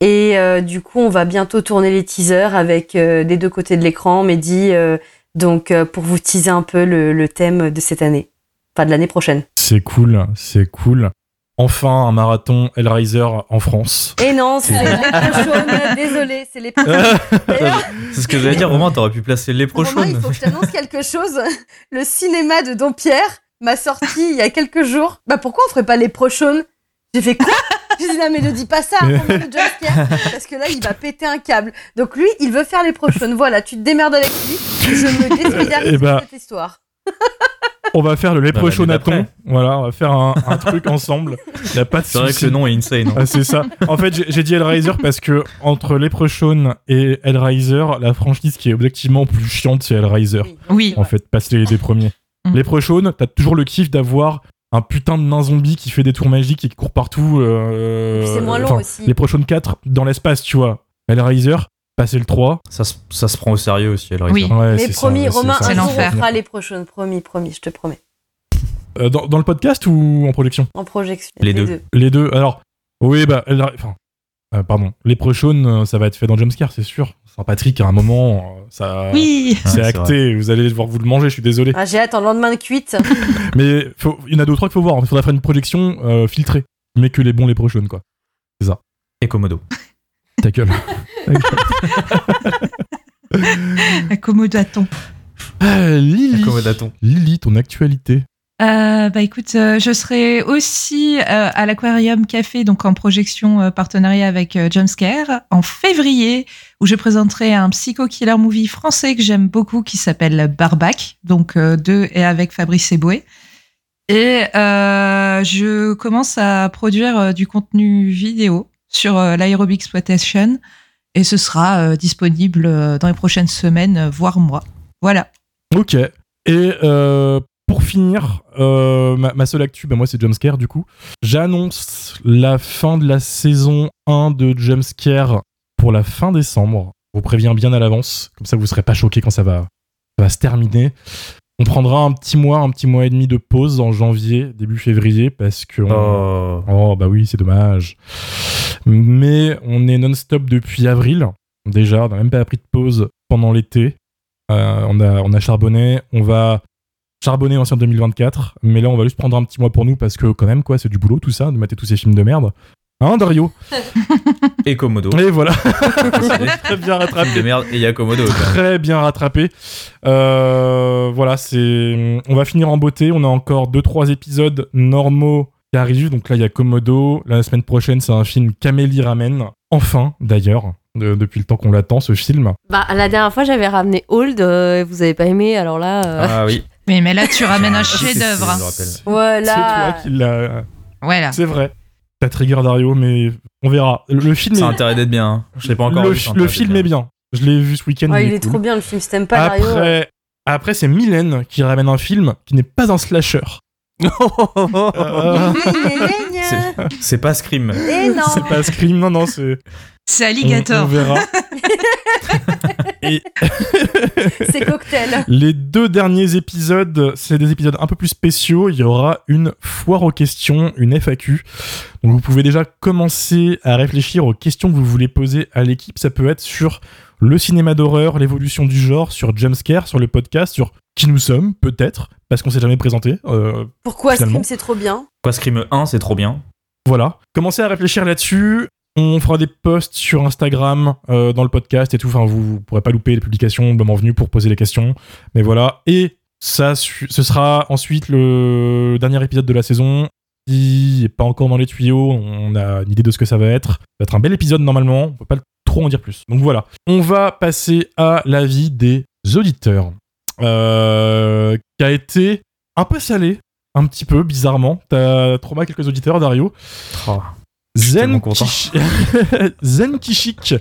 Et euh, du coup, on va bientôt tourner les teasers avec euh, des deux côtés de l'écran, Mehdi. donc, pour vous teaser un peu le, le thème de cette année. Enfin, de l'année prochaine. C'est cool, c'est cool. Enfin, un marathon Hellraiser en France. Et non, c'est les prochaines. Désolé, c'est les prochaines. D'ailleurs, C'est ce que j'allais dire, Romain, t'aurais pu placer les Romain, il faut que je t'annonce quelque chose. Le cinéma de Dompierre m'a sorti il y a quelques jours. Bah, pourquoi on ferait pas les prochaines? J'ai fait quoi? J'ai dit, non, mais ne dis pas ça jumpscare, parce que là, il va péter un câble. Donc lui, il veut faire les prochaines. Voilà, tu te démerdes avec lui. Je me désolidarise Eh de cette histoire. On va faire le Bah, léprochonaton. d'après. Voilà, on va faire un, un truc ensemble. Il a pas de C'est vrai que le nom est insane. hein. Ah, c'est ça. En fait, j'ai- j'ai dit Hellraiser parce que entre Leprechaun et Hellraiser, la franchise qui est objectivement plus chiante, c'est Hellraiser. Oui. Oui. En fait, passe les, les premiers. Mm. Leprechaun, t'as toujours le kiff d'avoir un putain de nain zombie qui fait des tours magiques et qui court partout. euh, c'est moins long enfin, aussi. Leprechaun 4 dans l'espace, tu vois. Hellraiser, passer le 3. Ça, se- ça se prend au sérieux aussi, Hellraiser. Oui. Ouais, mais c'est ça, promis, ouais, c'est Romain, ça. un C'est jour, on l'enfer. fera les prochaines. Promis, promis, je te promets. Euh, dans, dans le podcast ou en projection En projection. Les deux. Les deux. Alors, oui, bah, enfin, euh, pardon. Leprechaun, euh, ça va être fait dans Jumpscare, c'est sûr. Saint-Patrick, à un moment, euh, ça. Oui. C'est Ouais, c'est acté, vous allez devoir vous le manger, je suis désolé. Ah, J'ai hâte en lendemain de cuite. Mais faut- il y en a deux ou trois qu'il faut voir. Il faudra faire une projection euh, filtrée. Mais que les bons les prochaines, quoi. Et Komodo. Ta gueule. Accommodaton. Ah, Lily. Accommodaton. Lily, ton actualité. Euh, bah écoute, euh, je serai aussi euh, à l'Aquarium Café, donc en projection euh, partenariat avec euh, Jumpscare, en février, où je présenterai un psycho-killer movie français que j'aime beaucoup qui s'appelle Barbac, donc euh, de et avec Fabrice Eboué. Et euh, je commence à produire euh, du contenu vidéo sur euh, l'aérobie exploitation, et ce sera euh, disponible euh, dans les prochaines semaines, voire mois. Voilà. Ok. Et euh, pour finir, euh, ma, ma seule actu, bah moi c'est Jumpscare du coup. J'annonce la fin de la saison 1 de Jumpscare pour la fin décembre. Je vous préviens bien à l'avance, comme ça vous serez pas choqués quand ça va, ça va se terminer. On prendra un petit mois, un petit mois et demi de pause en janvier, début février, parce que... on- Oh. Oh bah oui, c'est dommage. Mais on est non-stop depuis avril. Déjà, on n'a même pas pris de pause pendant l'été. Euh, on, a, on a charbonné. On va charbonner en 2024. Mais là, on va juste prendre un petit mois pour nous parce que quand même, quoi, c'est du boulot tout ça, de mater tous ces films de merde. Hein, Dario? Et Komodo. Et voilà. Très bien rattrapé. De merde et il y a Komodo. Très bien rattrapé. Euh, voilà, c'est. On va finir en beauté. On a encore 2-3 épisodes normaux qui arrivent. Donc là, il y a Komodo. La semaine prochaine, c'est un film qu'Amélie ramène. Enfin, d'ailleurs, de- depuis le temps qu'on l'attend, ce film. Bah, la dernière fois, j'avais ramené Old, euh, vous avez pas aimé, alors là. euh, Ah oui. Mais, mais là, tu ramènes un c'est- chef-d'œuvre. rappelle. C'est toi Voilà. qui l'as. Voilà. C'est vrai. T'as trigger Dario, mais on verra. Le, le film Ça a est. intérêt d'être bien. hein. Je l'ai pas encore le, vu. a le film est bien. Je l'ai vu ce week-end. Ouais, il il est est cool. trop bien le film. Si t'aimes pas Dario. Après, après c'est Mylène qui ramène un film qui n'est pas un slasher. C'est- C'est pas Scream. Et non. c'est pas Scream, non, non, c'est. C'est On, Alligator. on verra. Et C'est cocktail. les deux derniers épisodes, c'est des épisodes un peu plus spéciaux. Il y aura une foire aux questions, une FAQ. Donc vous pouvez déjà commencer à réfléchir aux questions que vous voulez poser à l'équipe. Ça peut être sur le cinéma d'horreur, l'évolution du genre, sur Jumpscare, sur le podcast, sur qui nous sommes, peut-être, parce qu'on s'est jamais présenté. Euh, Pourquoi Finalement. Scream c'est trop bien Quoi, Scream 1, c'est trop bien. Voilà. Commencez à réfléchir là-dessus. On fera des posts sur Instagram euh, dans le podcast et tout. Enfin, vous, vous pourrez pas louper les publications le moment venu pour poser les questions. Mais voilà. Et ça, ce sera ensuite le dernier épisode de la saison. Qui est pas encore dans les tuyaux. On a une idée de ce que ça va être. Ça va être un bel épisode normalement. On peut pas trop en dire plus. Donc voilà. On va passer à l'avis des auditeurs. Euh, qui a été un peu salé. Un petit peu, bizarrement. T'as trouvé quelques auditeurs, Dario. Oh. Zen. Kish- Zen Kishik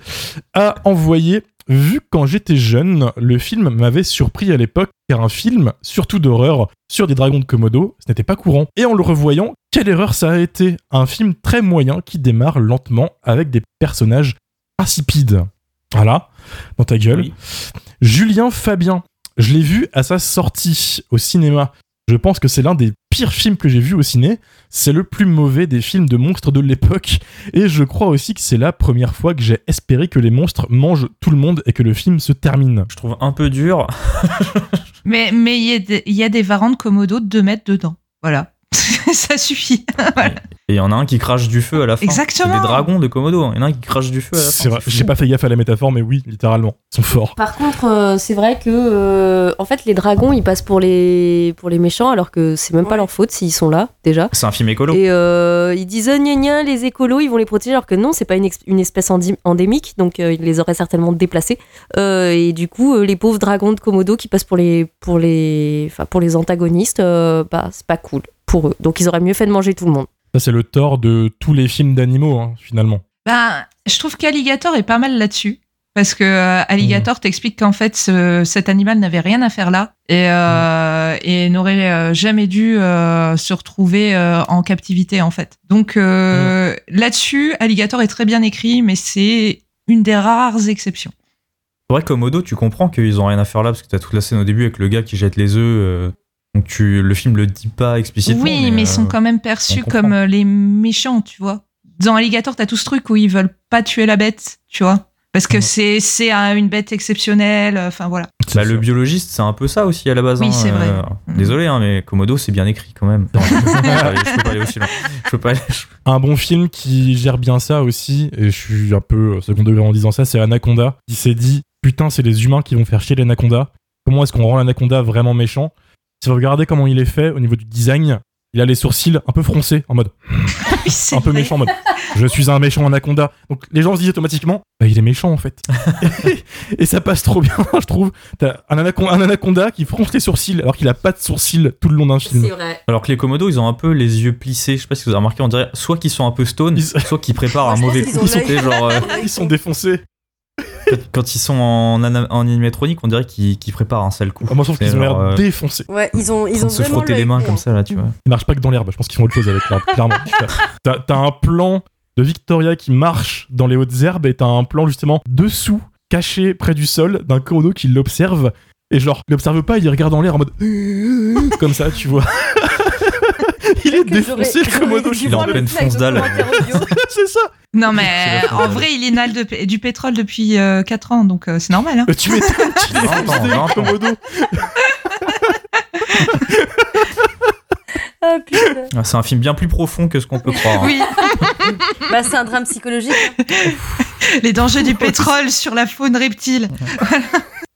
a envoyé Vu quand j'étais jeune, le film m'avait surpris à l'époque, car un film, surtout d'horreur, sur des dragons de Komodo, ce n'était pas courant. Et en le revoyant, quelle erreur ça a été Un film très moyen qui démarre lentement avec des personnages insipides. Voilà, dans ta gueule. Oui. Julien Fabien, je l'ai vu à sa sortie au cinéma. Je pense que c'est l'un des pires films que j'ai vu au ciné. C'est le plus mauvais des films de monstres de l'époque. Et je crois aussi que c'est la première fois que j'ai espéré que les monstres mangent tout le monde et que le film se termine. Je trouve un peu dur. Mais mais il y, a des- il y a des varans de Komodo de 2 mètres dedans. Voilà. ça suffit. Et il y en a un qui crache du feu à la fin. Exactement. C'est des dragons de Komodo. Il y en a un qui crache du feu à la fin. C'est vrai, fou. j'ai pas fait gaffe à la métaphore, mais oui, littéralement. Ils sont forts. Par contre, euh, c'est vrai que euh, en fait, les dragons, ils passent pour les pour les méchants, alors que c'est même pas leur faute s'ils sont là déjà. C'est un film écolo. Et euh, ils disent oh, gna gna, les écolos, ils vont les protéger, alors que non, c'est pas une, une espèce endémique, donc euh, ils les auraient certainement déplacés. Euh, et du coup, euh, les pauvres dragons de Komodo qui passent pour les pour les enfin pour les antagonistes, euh, bah c'est pas cool pour eux. Donc ils auraient mieux fait de manger tout le monde. Ça, c'est le tort de tous les films d'animaux, hein, finalement. Ben, je trouve qu'Alligator est pas mal là-dessus. Parce que euh, Alligator t'explique qu'en fait, ce- cet animal n'avait rien à faire là et, euh, et n'aurait euh, jamais dû euh, se retrouver euh, en captivité, en fait. Donc euh, là-dessus, Alligator est très bien écrit, mais c'est une des rares exceptions. C'est vrai que Komodo, tu comprends qu'ils ont rien à faire là parce que t'as toute la scène au début avec le gars qui jette les œufs. Donc tu, le film le dit pas explicitement. oui, mais, ils sont euh, quand même perçus comme euh, les méchants, tu vois. Dans Alligator, t'as tout ce truc où ils veulent pas tuer la bête, tu vois. Parce que c'est c'est un- une bête exceptionnelle, euh, enfin voilà. Bah, le biologiste, c'est un peu ça aussi à la base. Oui, hein, c'est vrai. euh, Mhm. Désolé, hein, mais Komodo, c'est bien écrit quand même. Non, je, peux pas aller, je peux pas aller aussi loin. Je peux pas aller. Un bon film qui gère bien ça aussi, et je suis un peu second degré en disant ça, c'est Anaconda, qui s'est dit Putain, c'est les humains qui vont faire chier l'anaconda. Comment est-ce qu'on rend l'anaconda vraiment méchant? Si vous regardez comment il est fait au niveau du design, il a les sourcils un peu froncés, en mode un peu méchant, en mode je suis un méchant anaconda. Donc les gens se disent automatiquement, bah, il est méchant en fait. et, ça passe trop bien, je trouve. T'as un, anacon- un anaconda qui fronce les sourcils alors qu'il a pas de sourcils tout le long d'un film. vrai. Alors que les Komodo, ils ont un peu les yeux plissés. Je sais pas si vous avez remarqué, on dirait soit qu'ils sont un peu stone, Ils- soit qu'ils préparent un mauvais coup. genre, euh, Ils sont défoncés. Quand, ils sont en, animatronique, on dirait qu'ils qu'ils préparent un sale coup. Ah, moi, je trouve qu'ils ont l'air euh, défoncés. Ouais, ils ont, ils ont se frotter les mains comme ça, là, tu vois. Ils marchent pas que dans l'herbe. Je pense qu'ils font autre chose avec l'herbe, clairement. T'as un plan de Victoria qui marche dans les hautes herbes et t'as un plan justement dessous, caché près du sol, d'un komodo qui l'observe. Et genre, il l'observe pas, il regarde en l'air en mode comme ça, tu vois. il est défoncé le komodo. il est en le pleine fonce dalle. C'est ça. Non, mais en vrai, il inhale de du pétrole depuis 4 ans, donc euh, c'est normal. Hein. Euh, Tu m'étonnes qu'il est komodo. Ah putain. Ah, C'est un film bien plus profond que ce qu'on peut croire. hein. Oui, Bah, c'est un drame psychologique. hein. les dangers du pétrole sur la faune reptile.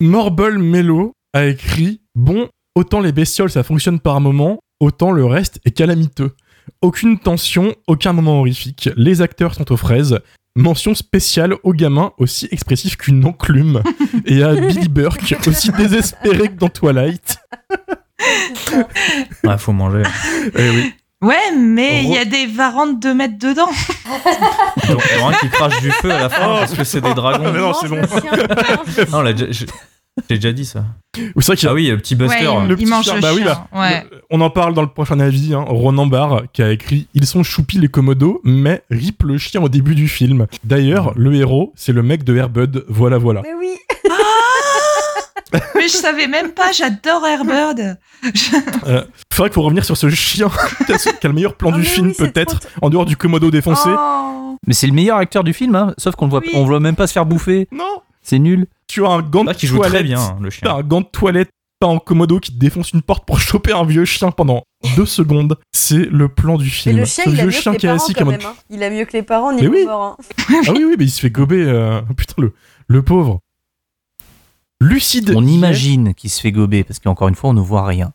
Morbol Mello a écrit Bon, autant les bestioles ça fonctionne par moment, autant le reste est calamiteux. Aucune tension, aucun moment horrifique, les acteurs sont aux fraises. Mention spéciale au gamin aussi expressif qu'une enclume et à Billy Burke aussi désespéré que dans Twilight. Ouais, faut manger. Eh oui. Ouais, mais il y a des varantes de mètres dedans. Donc, il y en a un qui crache du feu à la fin parce que c'est des Ah, dragons. mais non, c'est bon. Non, je- j'ai déjà dit ça. C'est vrai qu'il y a Ah oui, le petit Buster. Ouais, le il petit mange chien, le bah oui, chien. bah, ouais. le- on en parle dans le prochain avis, hein, Ronan Barr qui a écrit Ils sont choupis les commodos, mais rip le chien au début du film. D'ailleurs, le héros, c'est le mec de Airbud, voilà voilà. Mais oui. Mais je savais même pas, j'adore Airbird. Euh, faudrait qu'il faut revenir sur ce chien qui a, le meilleur plan Ah, du mais film oui, peut-être, trop en dehors du Komodo défoncé. Oh. Mais c'est le meilleur acteur du film, hein, sauf qu'on le voit, Oui. on le voit même pas se faire bouffer. Non C'est nul. Tu as un gant de qui joue toilette, très bien, hein, le T'as chien. un gant de toilette, pas en Komodo qui te défonce une porte pour choper un vieux chien pendant deux secondes. C'est le plan du Mais film. le chien, Ce il a vieux mieux chien que les qui est parents quand même. hein. Il a mieux que les parents, Mais niveau oui. mort. hein. Ah oui, oui, mais il se fait gober. euh, Putain, le, le pauvre. Lucide. On imagine qu'il se fait gober, parce qu'encore une fois, on ne voit rien.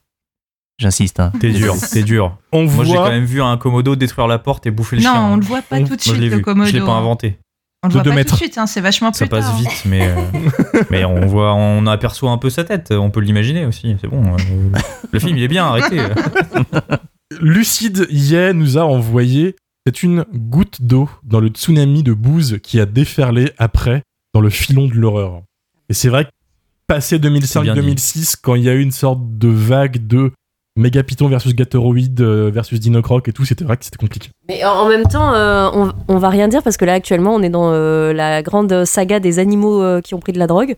J'insiste. Hein. T'es dur, t'es dur. On Moi, j'ai voit. quand même vu un Komodo détruire la porte et bouffer le Non, chien. on le voit pas On- tout de suite, le. Komodo. Je l'ai pas inventé. On le De voit deux pas mètres. tout de suite, hein, c'est vachement Ça plus passe tard. vite, mais, euh, mais on voit, on aperçoit un peu sa tête. On peut l'imaginer aussi. C'est bon. euh, le film, il est bien. Arrêtez. Lucide Ye nous a envoyé. C'est une goutte d'eau dans le tsunami de bouse qui a déferlé après dans le filon de l'horreur. Et c'est vrai que passé C'est bien dit. 2005-2006, quand il y a eu une sorte de vague de Megapython versus Gatoroid euh, versus Dinocroc et tout, c'était vrai que c'était compliqué. Mais en même temps, euh, on, on va rien dire parce que là actuellement on est dans euh, la grande saga des animaux euh, qui ont pris de la drogue.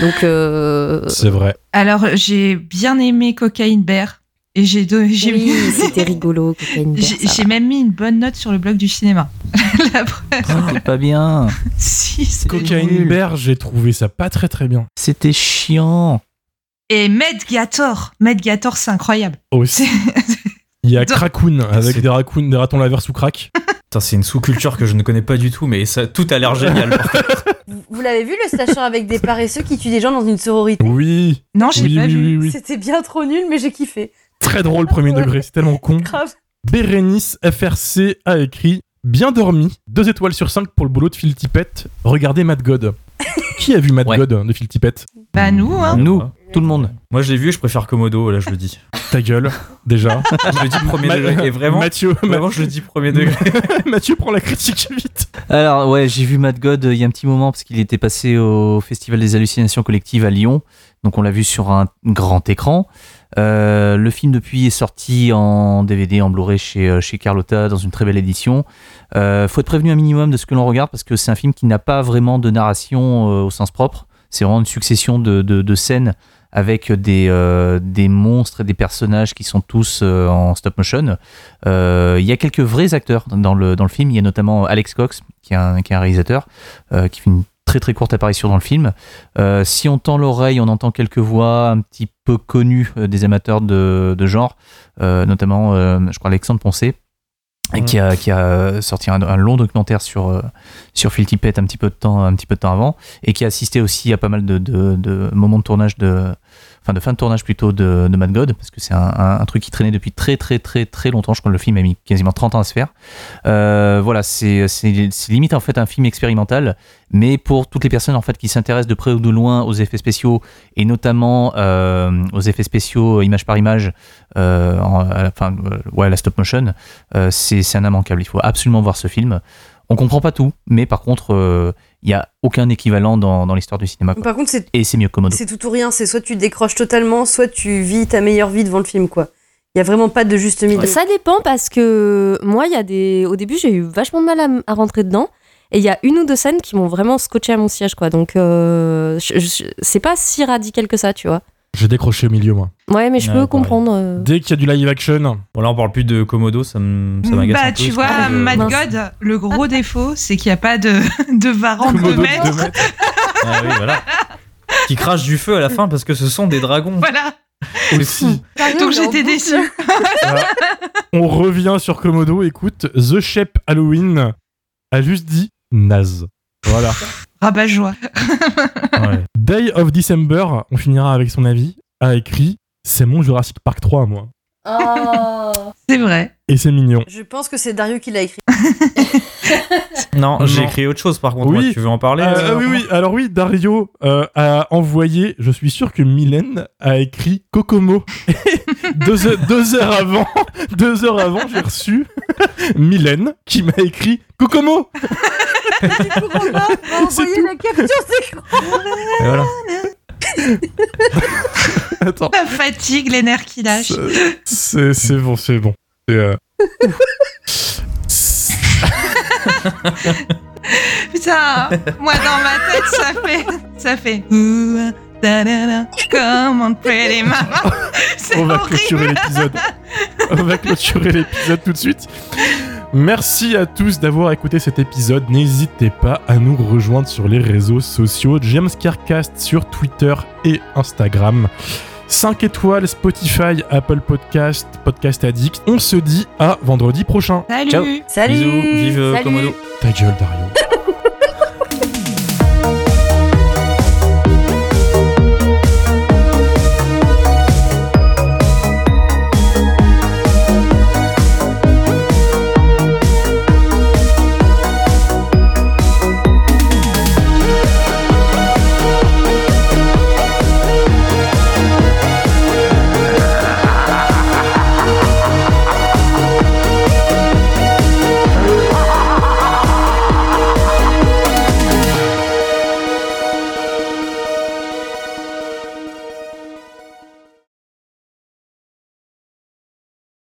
Donc euh, C'est vrai. Alors, j'ai bien aimé Cocaine Bear. Et j'ai j'ai oui, mis- c'était rigolo. Cocaine Bear, j'ai même mis une bonne note sur le blog du cinéma. La preuve. C'est pas bien. Si, c'est Cocaine. Bear, j'ai trouvé ça pas très très bien. C'était chiant. Et Medgator. Medgator, c'est incroyable. Aussi. C'est- Il y a Krakoun avec des raccoons, des ratons laveurs sous crack. Putain, c'est une sous-culture que je ne connais pas du tout, mais ça, tout a l'air génial. Vous, vous l'avez vu le slasher avec des paresseux qui tuent des gens dans une sororité? Oui. Non, j'ai oui, pas oui, vu. oui, oui. C'était bien trop nul, mais j'ai kiffé. Très drôle premier degré, c'est tellement con. Grave. Bérénice FRC a écrit Bien dormi, 2 étoiles sur 5 pour le boulot de Phil Tippett. Regardez Mad God. Qui a vu Mad Ouais. God de Phil Tippett? Bah, nous, hein. Nous, tout le monde. Moi, je l'ai vu, je préfère Komodo, là, je le dis. Ta gueule, déjà. Je le dis premier Ma- degré. Et vraiment, Mathieu, vraiment, je le dis premier degré. Mathieu prend la critique vite. Alors ouais, j'ai vu Mad God euh, il y a un petit moment parce qu'il était passé au Festival des hallucinations collectives à Lyon. Donc on l'a vu sur un grand écran. Euh, le film depuis est sorti en DVD, en Blu-ray chez, euh, chez Carlotta dans une très belle édition. Euh, faut être prévenu un minimum de ce que l'on regarde parce que c'est un film qui n'a pas vraiment de narration euh, au sens propre. C'est vraiment une succession de, de- de scènes avec des, euh, des monstres et des personnages qui sont tous euh, en stop motion. Euh, Il y a quelques vrais acteurs dans le, dans le film. Il y a notamment Alex Cox, qui est un, qui est un réalisateur, qui fait une très très courte apparition dans le film. Si on tend l'oreille, on entend quelques voix un petit peu connues des amateurs de, de genre, notamment, je crois, Alexandre Poncé, Ouais. qui, a, qui a sorti un, un long documentaire sur, sur Phil Tippett un petit, peu de temps, un petit peu de temps avant, et qui a assisté aussi à pas mal de, de- de moments de tournage de, enfin de fin de tournage plutôt de, de Mad God, parce que c'est un, truc qui traînait depuis très très très très longtemps. Je crois que le film a mis quasiment 30 ans à se faire. Euh, voilà, c'est limite en fait un film expérimental, mais pour toutes les personnes en fait qui s'intéressent de près ou de loin aux effets spéciaux et notamment euh, aux effets spéciaux image par image, euh, enfin euh, ouais la stop motion, euh, c'est un immanquable. Il faut absolument voir ce film. On comprend pas tout, mais par contre, euh, il y a aucun équivalent dans, dans l'histoire du cinéma. quoi. Par contre, c'est Et c'est mieux que Komodo. c'est tout ou rien. C'est soit tu décroches totalement, soit tu vis ta meilleure vie devant le film, quoi. Il y a vraiment pas de juste milieu. Ça dépend parce que moi, il y a des. Au début, j'ai eu vachement de mal à, rentrer dedans. Et il y a une ou deux scènes qui m'ont vraiment scotché à mon siège, quoi. Donc, euh, c'est pas si radical que ça, tu vois. J'ai décroché au milieu, moi. Ouais, mais je peux comprendre. euh. Dès qu'il y a du live action, Bon, là, on parle plus de Komodo, ça m- ça m'agace Bah, un peu. tu vois, Mad Mince. God, le gros défaut, c'est qu'il n'y a pas de, de varande de Komodo de mètres. deux mètres. Ah oui, voilà. Qui crache du feu à la fin parce que ce sont des dragons. Voilà. aussi. Donc j'étais déçue. Voilà. On revient sur Komodo. Écoute, The Shape Halloween a juste dit naze. Voilà. Rabat-joie. Ouais. Day of December, on finira avec son avis, a écrit C'est mon Jurassic Park 3, moi. C'est vrai. Et c'est mignon. Je pense que c'est Dario qui l'a écrit. Non, Non. j'ai écrit autre chose par contre. Oui. Moi, tu veux en parler Euh, euh, oui, oui, alors oui, Dario euh, a envoyé, je suis sûr que Mylène a écrit Kokomo. deux, heures, deux heures avant, deux heures avant, j'ai reçu Mylène qui m'a écrit Kokomo. Envoyer la capture d'écran. Voilà. Attends, La fatigue, les nerfs qui lâchent. c'est c'est bon, c'est bon. C'est, euh, Putain, moi dans ma tête, ça fait. Ça fait. Come on, pretty mama. C'est on va horrible. clôturer l'épisode. On va clôturer l'épisode tout de suite. Merci à tous d'avoir écouté cet épisode. N'hésitez pas à nous rejoindre sur les réseaux sociaux. James Carcast sur Twitter et Instagram. 5 étoiles Spotify, Apple Podcast, Podcast Addict. On se dit à vendredi prochain. Salut. Ciao. Salut Bisous, vive euh, Salut. Komodo. Ta gueule, Dario.